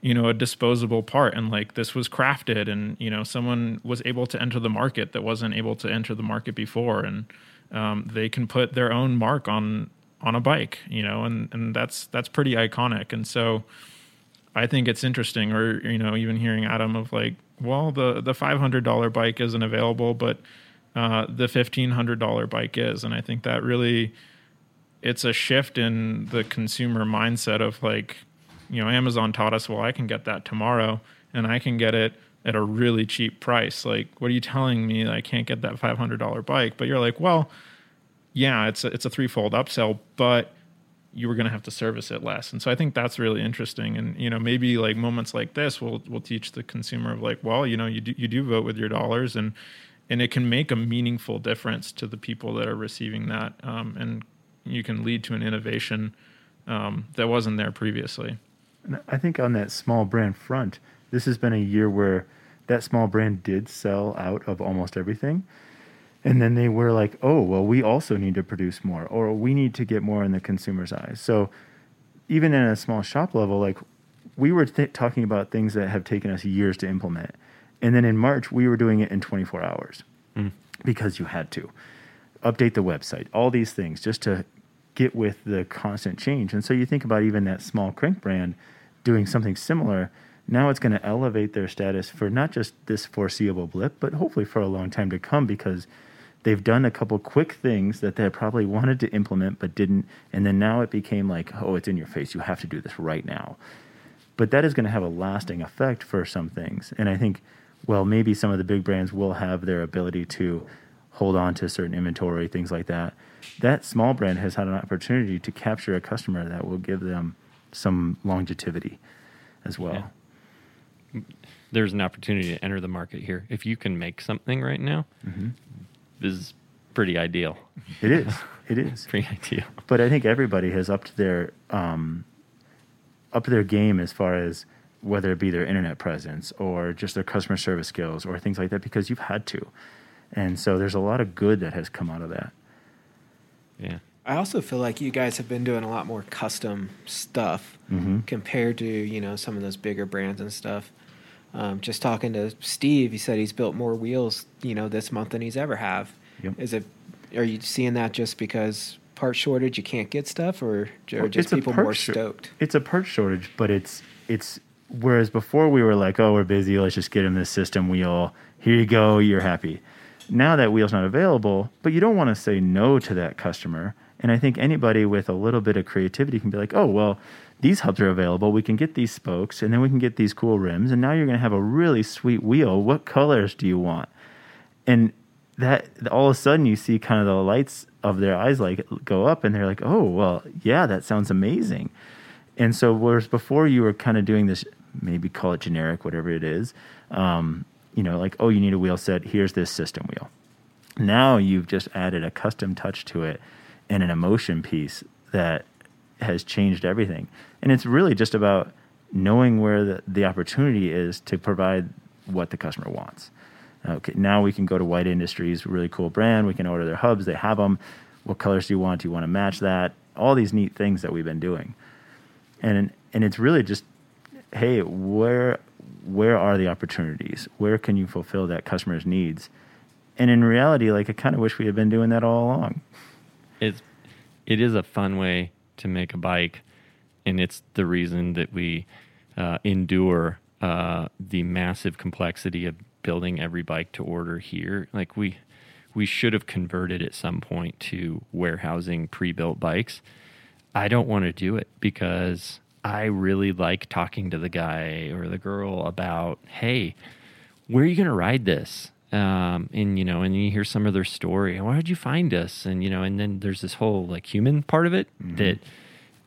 you know a disposable part and like this was crafted and you know someone was able to enter the market that wasn't able to enter the market before and um, they can put their own mark on on a bike you know and and that's that's pretty iconic. And so i think it's interesting or you know even hearing adam of like well the the $500 bike isn't available but uh, the $1500 bike is. And i think that really it's a shift in the consumer mindset of like you know, Amazon taught us, well, I can get that tomorrow and I can get it at a really cheap price. Like, what are you telling me? I can't get that $500 bike. But you're like, well, yeah, it's a, it's a threefold upsell, but you were going to have to service it less. And so I think that's really interesting. And, you know, maybe like moments like this will, will teach the consumer of like, well, you know, you do, you do vote with your dollars and, and it can make a meaningful difference to the people that are receiving that. Um, and you can lead to an innovation um, that wasn't there previously. And I think on that small brand front, this has been a year where that small brand did sell out of almost everything. And then they were like, oh, well, we also need to produce more, or we need to get more in the consumer's eyes. So even in a small shop level, like we were th- talking about things that have taken us years to implement. And then in March, we were doing it in 24 hours mm. because you had to update the website, all these things just to get with the constant change. And so you think about even that small crank brand doing something similar. Now it's going to elevate their status for not just this foreseeable blip, but hopefully for a long time to come because they've done a couple quick things that they probably wanted to implement but didn't. And then now it became like, oh, it's in your face. You have to do this right now. But that is going to have a lasting effect for some things. And I think, well, maybe some of the big brands will have their ability to hold on to certain inventory, things like that that small brand has had an opportunity to capture a customer that will give them some longevity as well. Yeah. There's an opportunity to enter the market here. If you can make something right now, mm-hmm. this is pretty ideal. It is. It is pretty ideal. But I think everybody has upped their um, up their game as far as whether it be their internet presence or just their customer service skills or things like that because you've had to. And so there's a lot of good that has come out of that. Yeah. I also feel like you guys have been doing a lot more custom stuff mm-hmm. compared to you know some of those bigger brands and stuff. Um, just talking to Steve, he said he's built more wheels you know this month than he's ever have. Yep. Is it? Are you seeing that just because part shortage you can't get stuff, or, or just people more stoked? It's a part shortage, but it's it's whereas before we were like, oh, we're busy, let's just get him this system wheel. Here you go, you're happy now that wheel's not available, but you don't want to say no to that customer. And I think anybody with a little bit of creativity can be like, oh, well, these hubs are available. We can get these spokes and then we can get these cool rims. And now you're going to have a really sweet wheel. What colors do you want? And that all of a sudden you see kind of the lights of their eyes like go up and they're like, oh, well, yeah, that sounds amazing. And so, whereas before you were kind of doing this, maybe call it generic, whatever it is, um, you know, like, oh, you need a wheel set. Here's this system wheel. Now you've just added a custom touch to it and an emotion piece that has changed everything. And it's really just about knowing where the, the opportunity is to provide what the customer wants. Okay, now we can go to White Industries, really cool brand. We can order their hubs. They have them. What colors do you want? Do you want to match that? All these neat things that we've been doing, and and it's really just, hey, where where are the opportunities? Where can you fulfill that customer's needs? And in reality, like I kind of wish we had been doing that all along. It's it is a fun way to make a bike, and it's the reason that we uh, endure uh, the massive complexity of building every bike to order here. Like we we should have converted at some point to warehousing pre-built bikes. I don't want to do it because I really like talking to the guy or the girl about, hey, where are you going to ride this? Um, and you know, and you hear some of their story. And why did you find us? And you know, and then there's this whole like human part of it mm-hmm. that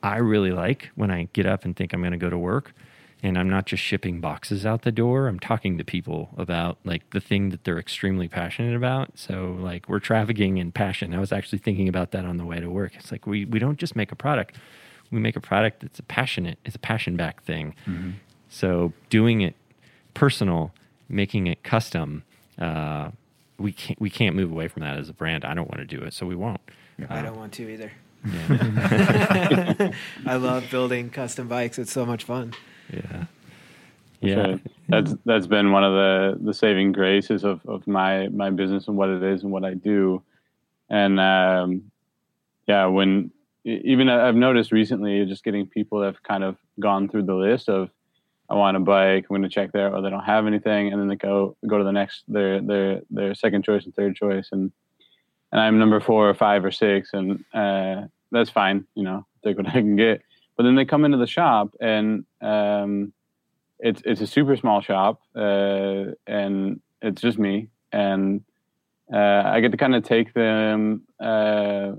I really like when I get up and think I'm going to go to work, and I'm not just shipping boxes out the door. I'm talking to people about like the thing that they're extremely passionate about. So like we're trafficking in passion. I was actually thinking about that on the way to work. It's like we we don't just make a product we make a product that's a passionate, it's a passion back thing. So doing it personal, making it custom, uh, we can't we can't move away from that as a brand. I don't want to do it, so we won't. I don't want to either. Yeah, I love building custom bikes. It's so much fun. yeah, yeah. Sure. That's that's been one of the the saving graces of of my my business and what it is and what I do. And um, yeah, when even I've noticed recently, just getting people that have kind of gone through the list of I want a bike, I'm going to check there, or they don't have anything, and then they go go to the next their their their second choice and third choice, and and I'm number four or five or six, and uh, that's fine, you know, take what I can get. But then they come into the shop, and um, it's it's a super small shop, uh, and it's just me, and uh, I get to kind of take them, uh,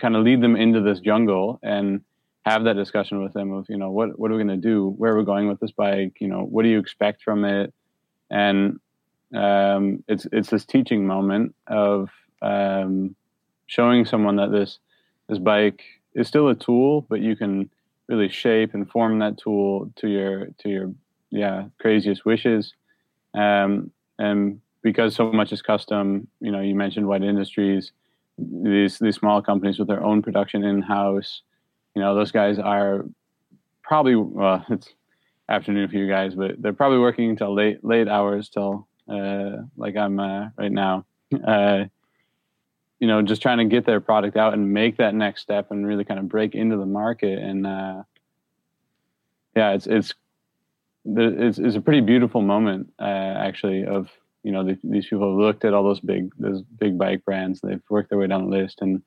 kind of lead them into this jungle, and have that discussion with them of you know what what are we going to do, where are we going with this bike, you know what do you expect from it, and um, it's it's this teaching moment of um, showing someone that this this bike is still a tool, but you can really shape and form that tool to your to your yeah craziest wishes. Um, and because so much is custom you know you mentioned white industries these these small companies with their own production in house you know those guys are probably well it's afternoon for you guys but they're probably working until late late hours till uh, like i'm uh, right now. Uh, you know just trying to get their product out and make that next step and really kind of break into the market. And uh, yeah it's it's it's, it's a pretty beautiful moment uh, actually of you know the, these people have looked at all those big those big bike brands they've worked their way down the list and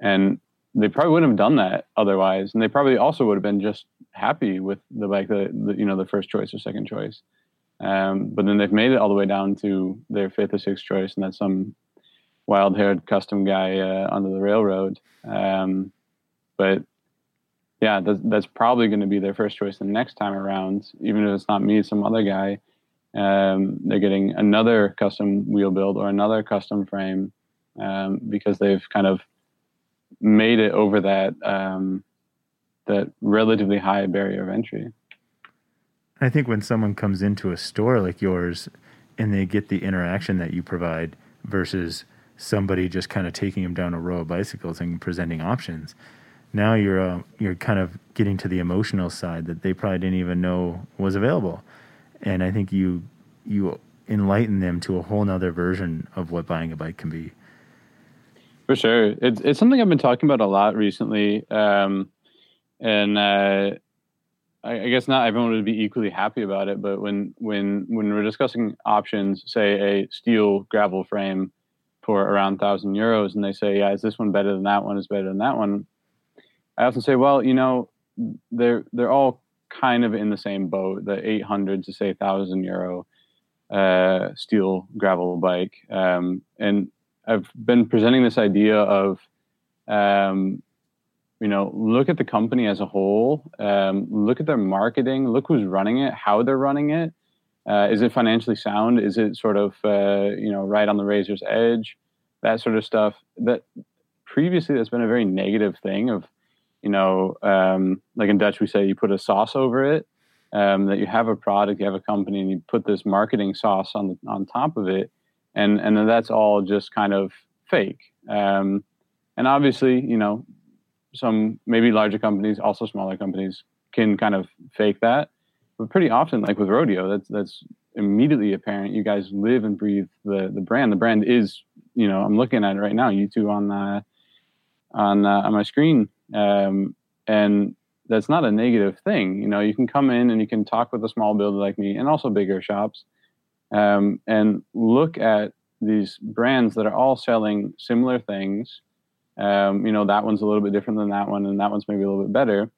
and they probably wouldn't have done that otherwise and they probably also would have been just happy with the bike that the, you know the first choice or second choice um, but then they've made it all the way down to their fifth or sixth choice and that's some wild haired custom guy uh, under the railroad um, but yeah, that's, that's probably going to be their first choice the next time around. Even if it's not me, some other guy. Um, they're getting another custom wheel build or another custom frame um, because they've kind of made it over that um, that relatively high barrier of entry. I think when someone comes into a store like yours and they get the interaction that you provide versus somebody just kind of taking them down a row of bicycles and presenting options, now you're uh, you're kind of getting to the emotional side that they probably didn't even know was available, and I think you you enlighten them to a whole nother version of what buying a bike can be. For sure, it's it's something I've been talking about a lot recently, um, and uh, I, I guess not everyone would be equally happy about it. But when when when we're discussing options, say a steel gravel frame for around thousand euros, and they say, "Yeah, is this one better than that one? Is better than that one?" I often say, "Well, you know, they're they're all kind of in the same boat. The eight hundred to say thousand euro uh, steel gravel bike, um, and I've been presenting this idea of, um, you know, look at the company as a whole, um, look at their marketing, look who's running it, how they're running it. Uh, is it financially sound? Is it sort of, uh, you know, right on the razor's edge? That sort of stuff. That previously that's been a very negative thing of, you know, um, like in Dutch we say you put a sauce over it. Um, that you have a product, you have a company, and you put this marketing sauce on the, on top of it, and and then that's all just kind of fake. Um, and obviously, you know, some maybe larger companies, also smaller companies, can kind of fake that. But pretty often, like with rodeo, that's that's immediately apparent. You guys live and breathe the the brand. The brand is, you know, I'm looking at it right now. You two on uh, on uh, on my screen, um, and that's not a negative thing. You know, you can come in and you can talk with a small builder like me, and also bigger shops, um, and look at these brands that are all selling similar things. Um, you know, that one's a little bit different than that one, and that one's maybe a little bit better.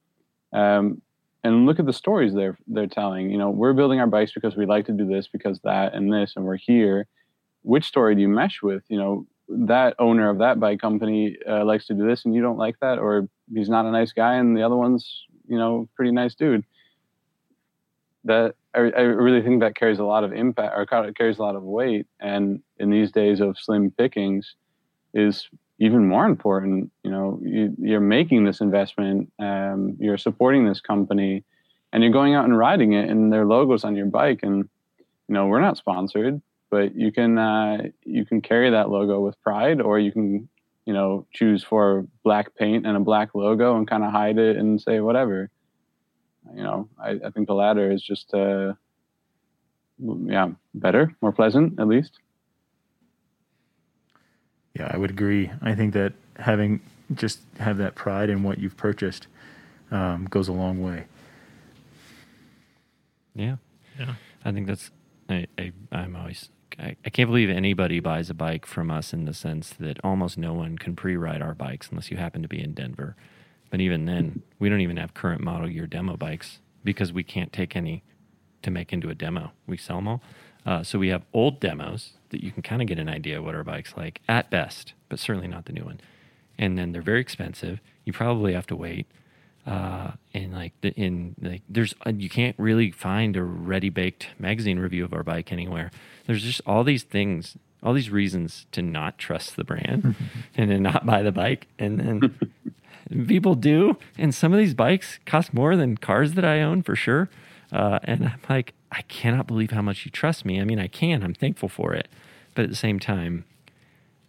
Um, and look at the stories they're they're telling. You know, we're building our bikes because we like to do this, because that and this, and we're here. Which story do you mesh with? You know, that owner of that bike company uh, likes to do this, and you don't like that, or he's not a nice guy, and the other one's you know pretty nice dude. That I, I really think that carries a lot of impact, or carries a lot of weight, and in these days of slim pickings, is even more important, you know, you, you're making this investment, um, you're supporting this company, and you're going out and riding it, and their logos on your bike. And you know, we're not sponsored, but you can uh, you can carry that logo with pride, or you can you know choose for black paint and a black logo and kind of hide it and say whatever. You know, I, I think the latter is just uh, yeah better, more pleasant at least. Yeah, I would agree. I think that having just have that pride in what you've purchased um, goes a long way. Yeah. Yeah. I think that's I, I I'm always I, I can't believe anybody buys a bike from us in the sense that almost no one can pre-ride our bikes unless you happen to be in Denver. But even then, we don't even have current model year demo bikes because we can't take any to make into a demo. We sell them all. Uh, so we have old demos that you can kind of get an idea what our bike's like at best, but certainly not the new one. And then they're very expensive. You probably have to wait. Uh, and like the, in like there's uh, you can't really find a ready baked magazine review of our bike anywhere. There's just all these things, all these reasons to not trust the brand and to not buy the bike, and then people do. And some of these bikes cost more than cars that I own for sure. Uh, and I'm like, I cannot believe how much you trust me. I mean, I can. I'm thankful for it, but at the same time,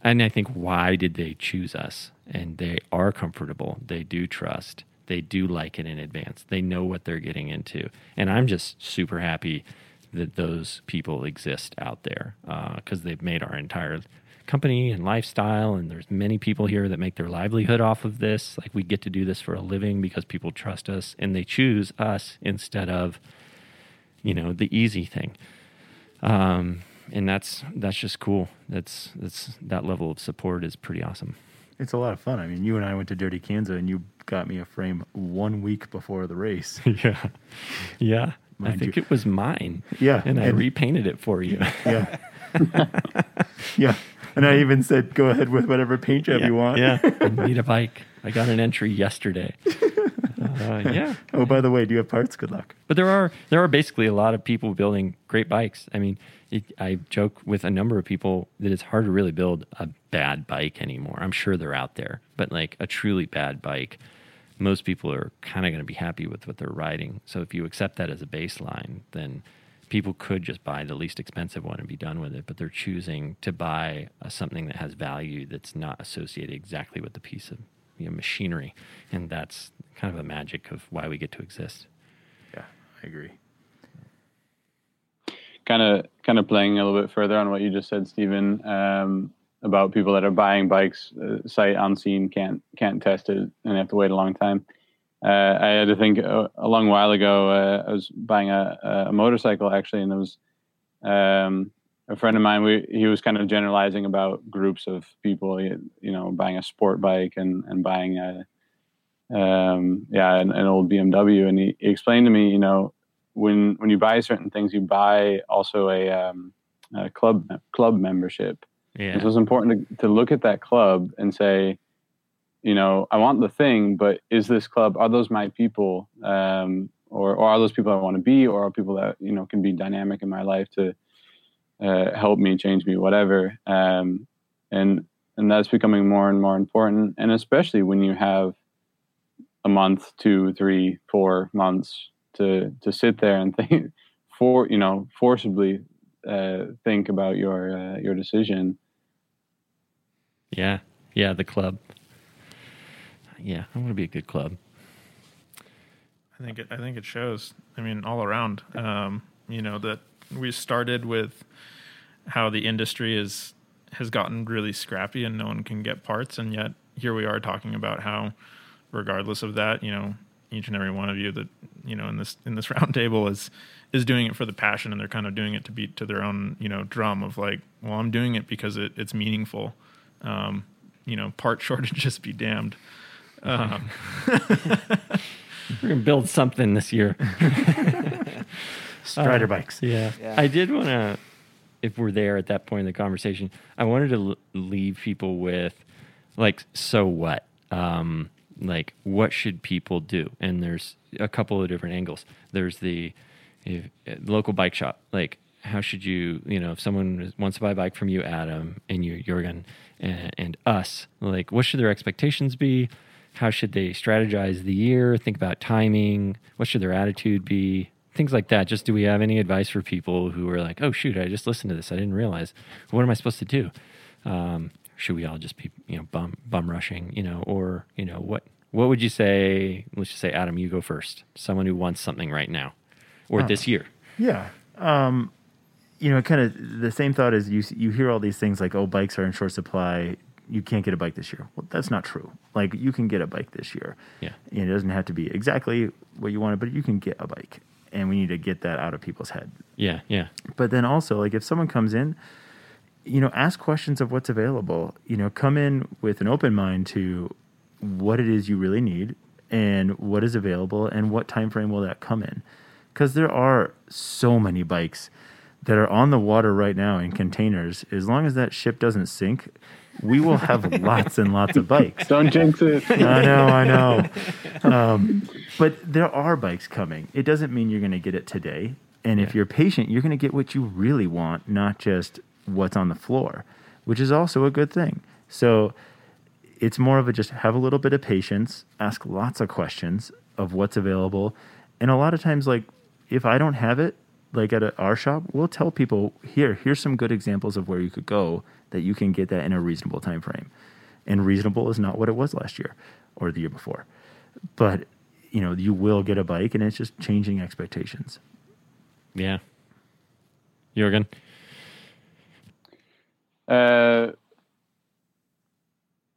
and I think why did they choose us? And they are comfortable. They do trust. They do like it in advance. They know what they're getting into. And I'm just super happy that those people exist out there because uh, they've made our entire company and lifestyle. And there's many people here that make their livelihood off of this. Like we get to do this for a living because people trust us and they choose us instead of, you know, the easy thing. Um, and that's that's just cool. That's that's that level of support is pretty awesome. It's a lot of fun. I mean, you and I went to Dirty Kanza, and you got me a frame one week before the race. yeah, yeah. I think you. it was mine. Yeah, and I repainted it for you. Yeah, yeah. And I even said, "Go ahead with whatever paint job yeah, you want." Yeah, I need a bike. I got an entry yesterday. Uh, yeah, Oh, by the way, do you have parts? Good luck. but there are there are basically a lot of people building great bikes. I mean, it, I joke with a number of people that it's hard to really build a bad bike anymore. I'm sure they're out there, but like a truly bad bike, most people are kind of going to be happy with what they're riding. So if you accept that as a baseline, then people could just buy the least expensive one and be done with it. But they're choosing to buy uh, something that has value that's not associated exactly with the piece of you know, machinery, and that's kind of a magic of why we get to exist. Yeah, I agree. kind of kind of playing a little bit further on what you just said, Stephen, um, about people that are buying bikes uh, sight unseen, can't can't test it, and have to wait a long time. Uh, I had to think a, a long while ago. Uh, I was buying a, a motorcycle actually, and there was um, a friend of mine. We he was kind of generalizing about groups of people, you you know, buying a sport bike and and buying a um, yeah an, an old BMW, and he, he explained to me, you know, when when you buy certain things, you buy also a, um, a club club membership. Yeah. So it's important to, to look at that club and say, you know, I want the thing, but is this club? Are those my people, um, or or are those people I want to be, or are people that you know can be dynamic in my life to uh, help me, change me, whatever. Um, and and that's becoming more and more important, and especially when you have a month, two, three, four months to to sit there and think for you know forcibly uh, think about your uh, your decision. Yeah. Yeah. The club. Yeah. I want to be a good club. I think it, I think it shows. I mean, all around. Um, you know that we started with how the industry is has gotten really scrappy and no one can get parts, and yet here we are talking about how, regardless of that, you know, each and every one of you that you know in this in this round table is is doing it for the passion, and they're kind of doing it to beat to their own you know drum of like, well, I'm doing it because it, it's meaningful. Um, you know, part shortages be damned. Um, We're going to build something this year. Strider bikes. Yeah. Yeah. I did want to, if we're there at that point in the conversation, I wanted to l- leave people with, like, so what? Um, like, what should people do? And there's a couple of different angles. There's the if, uh, local bike shop. Like, how should you, you know, if someone wants to buy a bike from you, Adam, and you, Jurgen, and, and us, like, what should their expectations be? How should they strategize the year? Think about timing. What should their attitude be? Things like that. Just do we have any advice for people who are like, oh, shoot, I just listened to this. I didn't realize. What am I supposed to do? Um, should we all just be, you know, bum, bum rushing, you know, or, you know, what, what would you say? Let's just say, Adam, you go first. Someone who wants something right now or Oh. this year. Yeah. Um, you know, kind of the same thought is you you hear all these things like, oh, bikes are in short supply. You can't get a bike this year. Well, that's not true. Like you can get a bike this year. Yeah. And it doesn't have to be exactly what you wanted, but you can get a bike. And we need to get that out of people's head. Yeah. Yeah. But then also, like if someone comes in, you know, ask questions of what's available. You know, come in with an open mind to what it is you really need and what is available and what time frame will that come in. Because there are so many bikes that are on the water right now in containers. As long as that ship doesn't sink, we will have lots and lots of bikes. Don't jinx it. I know, I know. Um, but there are bikes coming. It doesn't mean you're going to get it today. And if you're patient, you're going to get what you really want, not just what's on the floor, which is also a good thing. So it's more of a just have a little bit of patience, ask lots of questions of what's available. And a lot of times, like, if I don't have it, like at a, our shop, we'll tell people here, here's some good examples of where you could go that you can get that in a reasonable time frame. And reasonable is not what it was last year or the year before. But you know, you will get a bike and it's just changing expectations. Yeah. Jurgen. Uh,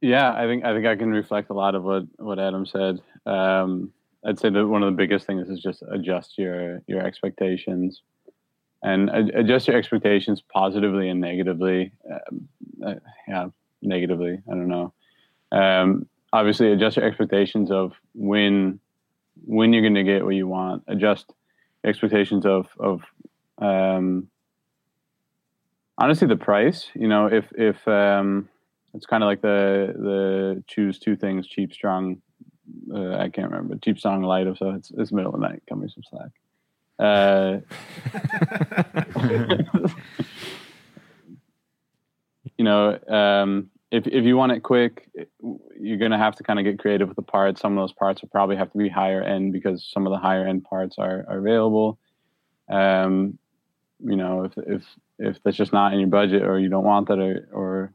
yeah, I think I think I can reflect a lot of what what Adam said. Um, I'd say that one of the biggest things is just adjust your your expectations, and adjust your expectations positively and negatively. Um, uh, yeah, negatively. I don't know. Um, obviously, adjust your expectations of when when you're going to get what you want. Adjust expectations of of um, honestly the price you know if if um it's kind of like the the choose two things cheap strong uh, i can't remember cheap strong light so it's it's middle of the night cut me some slack uh you know um if if you want it quick you're going to have to kind of get creative with the parts. Some of those parts will probably have to be higher end because some of the higher end parts are, are available. Um you know if if if that's just not in your budget or you don't want that or or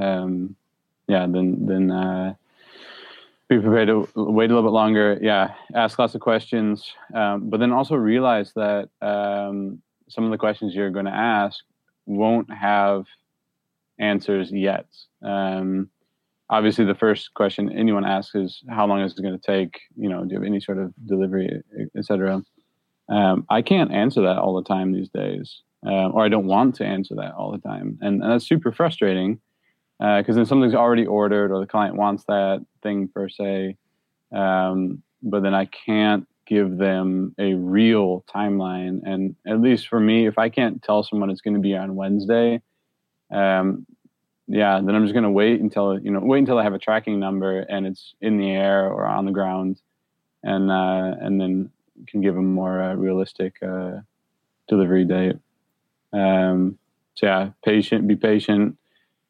um yeah then then uh be prepared to wait a little bit longer. Yeah ask lots of questions. Um, but then also realize that um, some of the questions you're going to ask won't have answers yet. Um, obviously the first question anyone asks is how long is it going to take? You know do you have any sort of delivery etc um, I can't answer that all the time these days, uh, or I don't want to answer that all the time, and, and that's super frustrating because then something's already ordered, or the client wants that thing per se, um, but then I can't give them a real timeline. And at least for me, if I can't tell someone it's going to be on Wednesday, um, yeah, then I'm just going to wait until you know wait until I have a tracking number and it's in the air or on the ground, and uh, and then can give a more uh, realistic uh, delivery date. Um, so yeah, patient, be patient,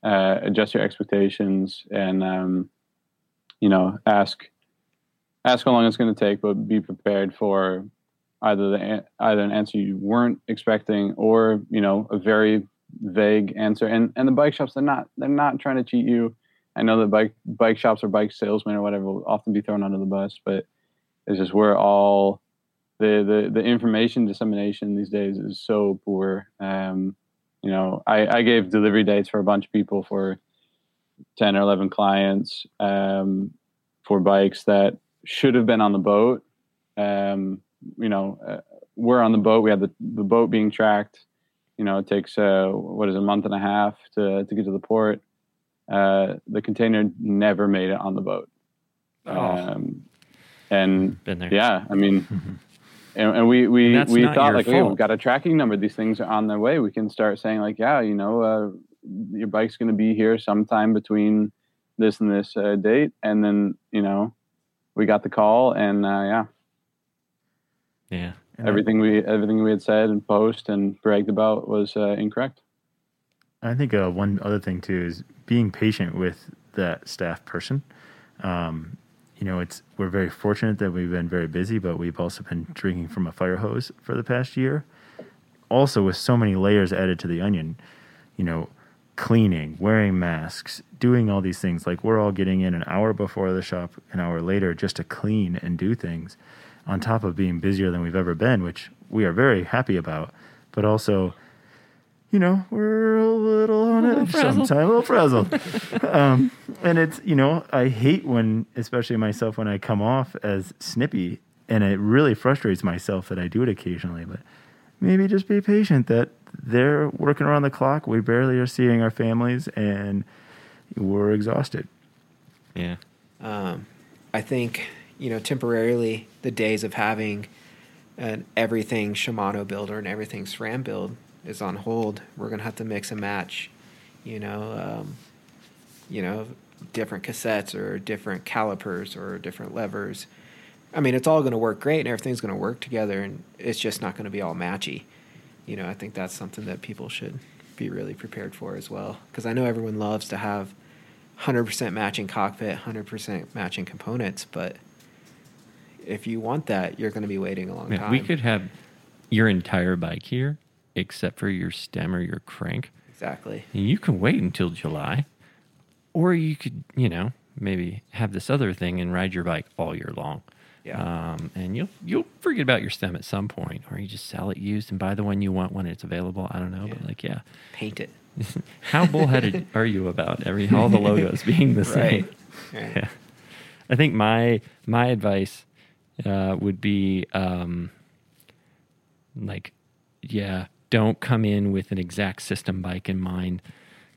uh, adjust your expectations, and um, you know, ask ask how long it's going to take, but be prepared for either the either an answer you weren't expecting or you know a very vague answer. And and the bike shops they're not they're not trying to cheat you. I know that bike bike shops or bike salesmen or whatever will often be thrown under the bus, but it's just we're all the, the the information dissemination these days is so poor. Um, you know, I, I gave delivery dates for a bunch of people for ten or eleven clients um, for bikes that should have been on the boat. Um, you know, uh, we're on the boat. We had the, the boat being tracked. You know, it takes uh, what is it, a month and a half to to get to the port. Uh, the container never made it on the boat. Oh. Um, and Been there. yeah, I mean, and, and we we And we thought like, okay, fault. we've got a tracking number. These things are on their way. We can start saying like, yeah, you know, uh, your bike's going to be here sometime between this and this uh, date, and then you know, we got the call, and uh, yeah, Yeah. And I- everything we everything we had said and post and bragged about was uh, incorrect. I think uh, one other thing too is being patient with that staff person. Um, you know, it's we're very fortunate that we've been very busy, but we've also been drinking from a fire hose for the past year. Also, with so many layers added to the onion, you know, cleaning, wearing masks, doing all these things. Like we're all getting in an hour before the shop, an hour later, just to clean and do things. On top of being busier than we've ever been, which we are very happy about, but also you know, we're a little on little edge sometimes, a little frazzled. um, and it's, you know, I hate when, especially myself, when I come off as snippy, and it really frustrates myself that I do it occasionally. But maybe just be patient that they're working around the clock. We barely are seeing our families, and we're exhausted. Yeah. Um, I think you know temporarily the days of having an everything Shimano build or an everything SRAM build is on hold. We're gonna have to mix and match, you know, um, you know, different cassettes or different calipers or different levers. I mean, it's all going to work great and everything's going to work together, and it's just not going to be all matchy. You know, I think that's something that people should be really prepared for as well. Because I know everyone loves to have 100% matching cockpit, 100% matching components, but if you want that, you're going to be waiting a long Yeah, time. we could have your entire bike here, except for your stem or your crank. exactly. And you can wait until July, or you could, you know, maybe have this other thing and ride your bike all year long. Yeah. Um, and you'll you'll forget about your stem at some point, or you just sell it used and buy the one you want when it's available. I don't know, but like, yeah, Paint it. how bullheaded are you about every all the logos being the same? Right. Right. Yeah. I think my my advice uh, would be um, like, yeah, don't come in with an exact system bike in mind.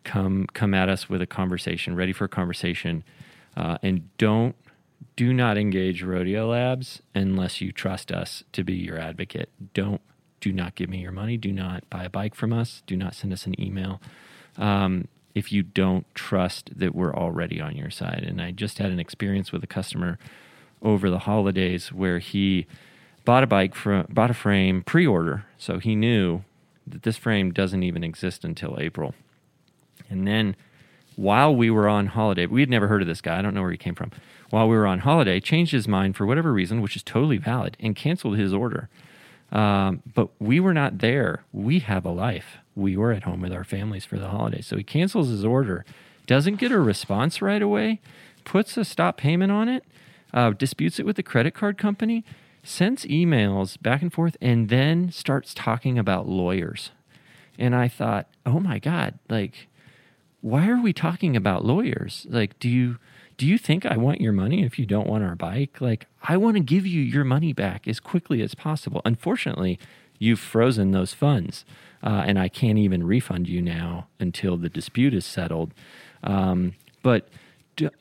Come come at us with a conversation, ready for a conversation, uh, and don't do not engage Rodeo Labs unless you trust us to be your advocate. Don't do not give me your money. Do not buy a bike from us. Do not send us an email um, if you don't trust that we're already on your side. And I just had an experience with a customer over the holidays where he bought a bike for bought a frame pre-order, so he knew that this frame doesn't even exist until April. And then while we were on holiday, we had never heard of this guy. I don't know where he came from. While we were on holiday, changed his mind for whatever reason, which is totally valid, and canceled his order. Um, but we were not there. We have a life. We were at home with our families for the holidays. So he cancels his order, doesn't get a response right away, puts a stop payment on it, uh, disputes it with the credit card company, sends emails back and forth, and then starts talking about lawyers. And I thought, oh my God, like, why are we talking about lawyers? Like, do you do you think I want your money if you don't want our bike? Like, I want to give you your money back as quickly as possible. Unfortunately, you've frozen those funds, uh, and I can't even refund you now until the dispute is settled. Um, but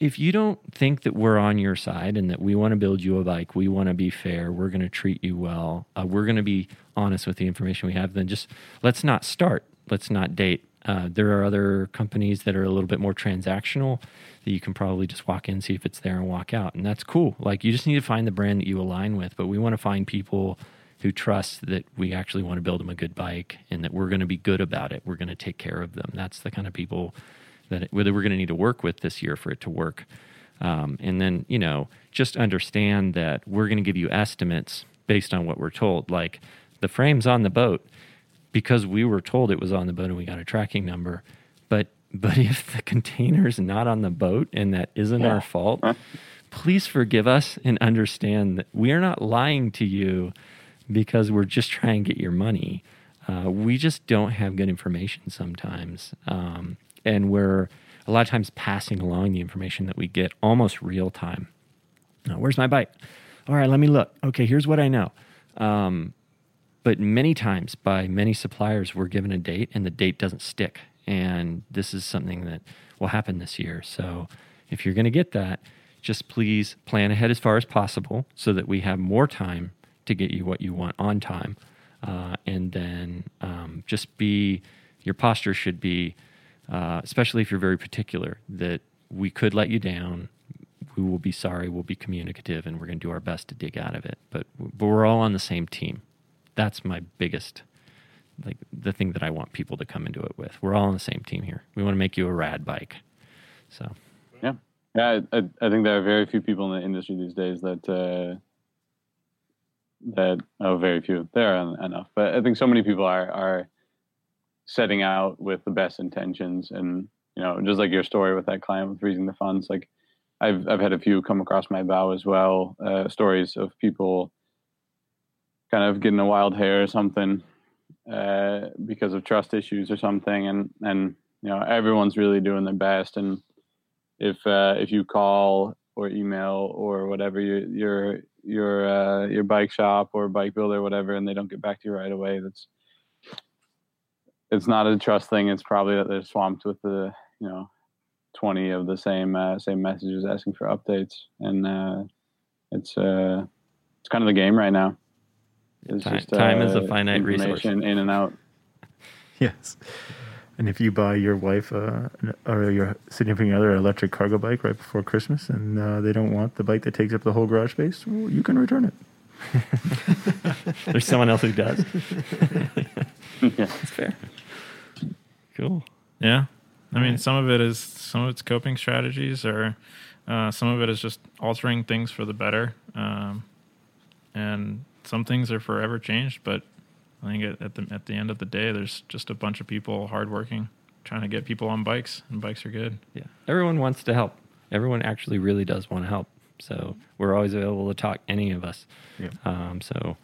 if you don't think that we're on your side and that we want to build you a bike, we want to be fair, we're going to treat you well, uh, we're going to be honest with the information we have, then just let's not start. Let's not date. Uh, there are other companies that are a little bit more transactional that you can probably just walk in, see if it's there, and walk out. And that's cool. Like you just need to find the brand that you align with. But we want to find people who trust that we actually want to build them a good bike and that we're going to be good about it. We're going to take care of them. That's the kind of people that whether we're going to need to work with this year for it to work. Um, and then, you know, just understand that we're going to give you estimates based on what we're told. Like the frame's on the boat because we were told it was on the boat and we got a tracking number. But but if the container's not on the boat and that isn't our fault, please forgive us and understand that we are not lying to you because we're just trying to get your money. Uh, we just don't have good information sometimes. Um, and we're a lot of times passing along the information that we get almost real time. Now, where's my bike? All right, let me look. Okay, here's what I know. Um, but many times by many suppliers, we're given a date and the date doesn't stick. And this is something that will happen this year. So if you're going to get that, just please plan ahead as far as possible so that we have more time to get you what you want on time. Uh, and then um, just be, your posture should be, uh, especially if you're very particular, that we could let you down. We will be sorry. We'll be communicative, and we're going to do our best to dig out of it. But but we're all on the same team. that's my biggest like the thing that I want people to come into it with. We're all on the same team here. We want to make you a rad bike. So Yeah, yeah. I, I, think there are very few people in the industry these days that uh, that oh, very few. There are enough, but I think so many people are are setting out with the best intentions, and you know, just like your story with that client with raising the funds, like I've I've had a few come across my bow as well, uh, stories of people kind of getting a wild hair or something uh, because of trust issues or something, and and you know everyone's really doing their best, and if uh, if you call or email or whatever your your your uh, your bike shop or bike builder or whatever, and they don't get back to you right away, that's it's not a trust thing. It's probably that they're swamped with the you know twenty of the same uh, same messages asking for updates, and uh, it's uh, it's kind of the game right now. It's Time- time is a finite resource. In and out. Yes. And if you buy your wife uh, or your significant other an electric cargo bike right before Christmas and uh, they don't want the bike that takes up the whole garage space, well, you can return it. there's someone else who does. yeah. That's fair. Cool. Yeah. I mean, some of it is some of it's coping strategies, or uh, some of it is just altering things for the better. Um, and some things are forever changed, but I think at, at the at the end of the day, there's just a bunch of people hardworking trying to get people on bikes, and bikes are good. Yeah. Everyone wants to help. Everyone actually really does want to help. So we're always available to talk, any of us. Yeah. Um, so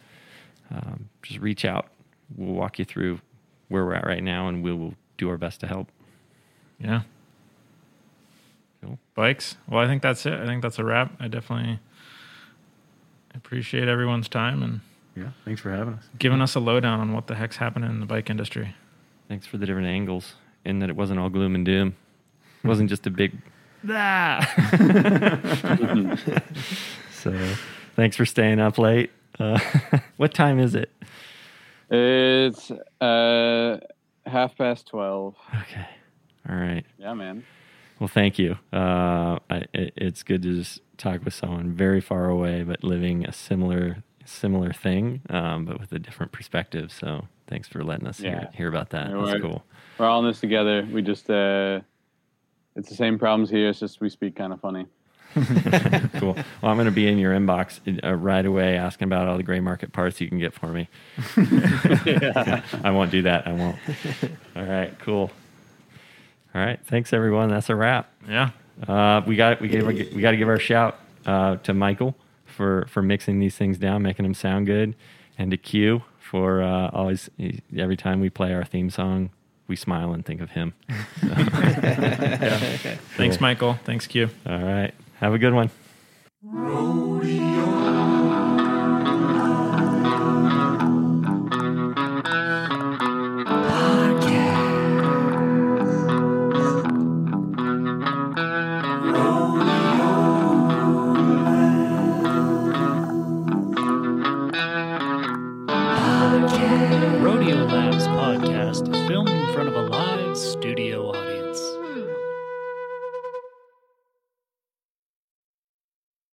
um, just reach out. We'll walk you through where we're at right now, and we will do our best to help. Yeah. Cool. Bikes. Well, I think that's it. I think that's a wrap. I definitely appreciate everyone's time and Yeah. Thanks for having us. giving us a lowdown on what the heck's happening in the bike industry. Thanks for the different angles, and that it wasn't all gloom and doom. It wasn't just a big. Ah. so, thanks for staying up late. Uh, what time is it? It's uh, half past twelve. Okay. All right. Yeah, man. Well, thank you. Uh, I, it, it's good to just talk with someone very far away, but living a similar similar thing, um, but with a different perspective. So, thanks for letting us hear, Yeah. hear about that. Yeah, That's we're- cool. We're all in this together. We just uh, it's the same problems here. It's just we speak kind of funny. cool. Well, I'm going to be in your inbox uh, right away asking about all the gray market parts you can get for me. I won't do that. I won't. All right. Cool. All right. Thanks, everyone. That's a wrap. Yeah. Uh, we got we gave our, we got to give our shout uh, to Michael for for mixing these things down, making them sound good, and to Q for uh, always every time we play our theme song, we smile and think of him. Yeah. Thanks, Michael. Thanks, Q. All right. Have a good one. Rodeo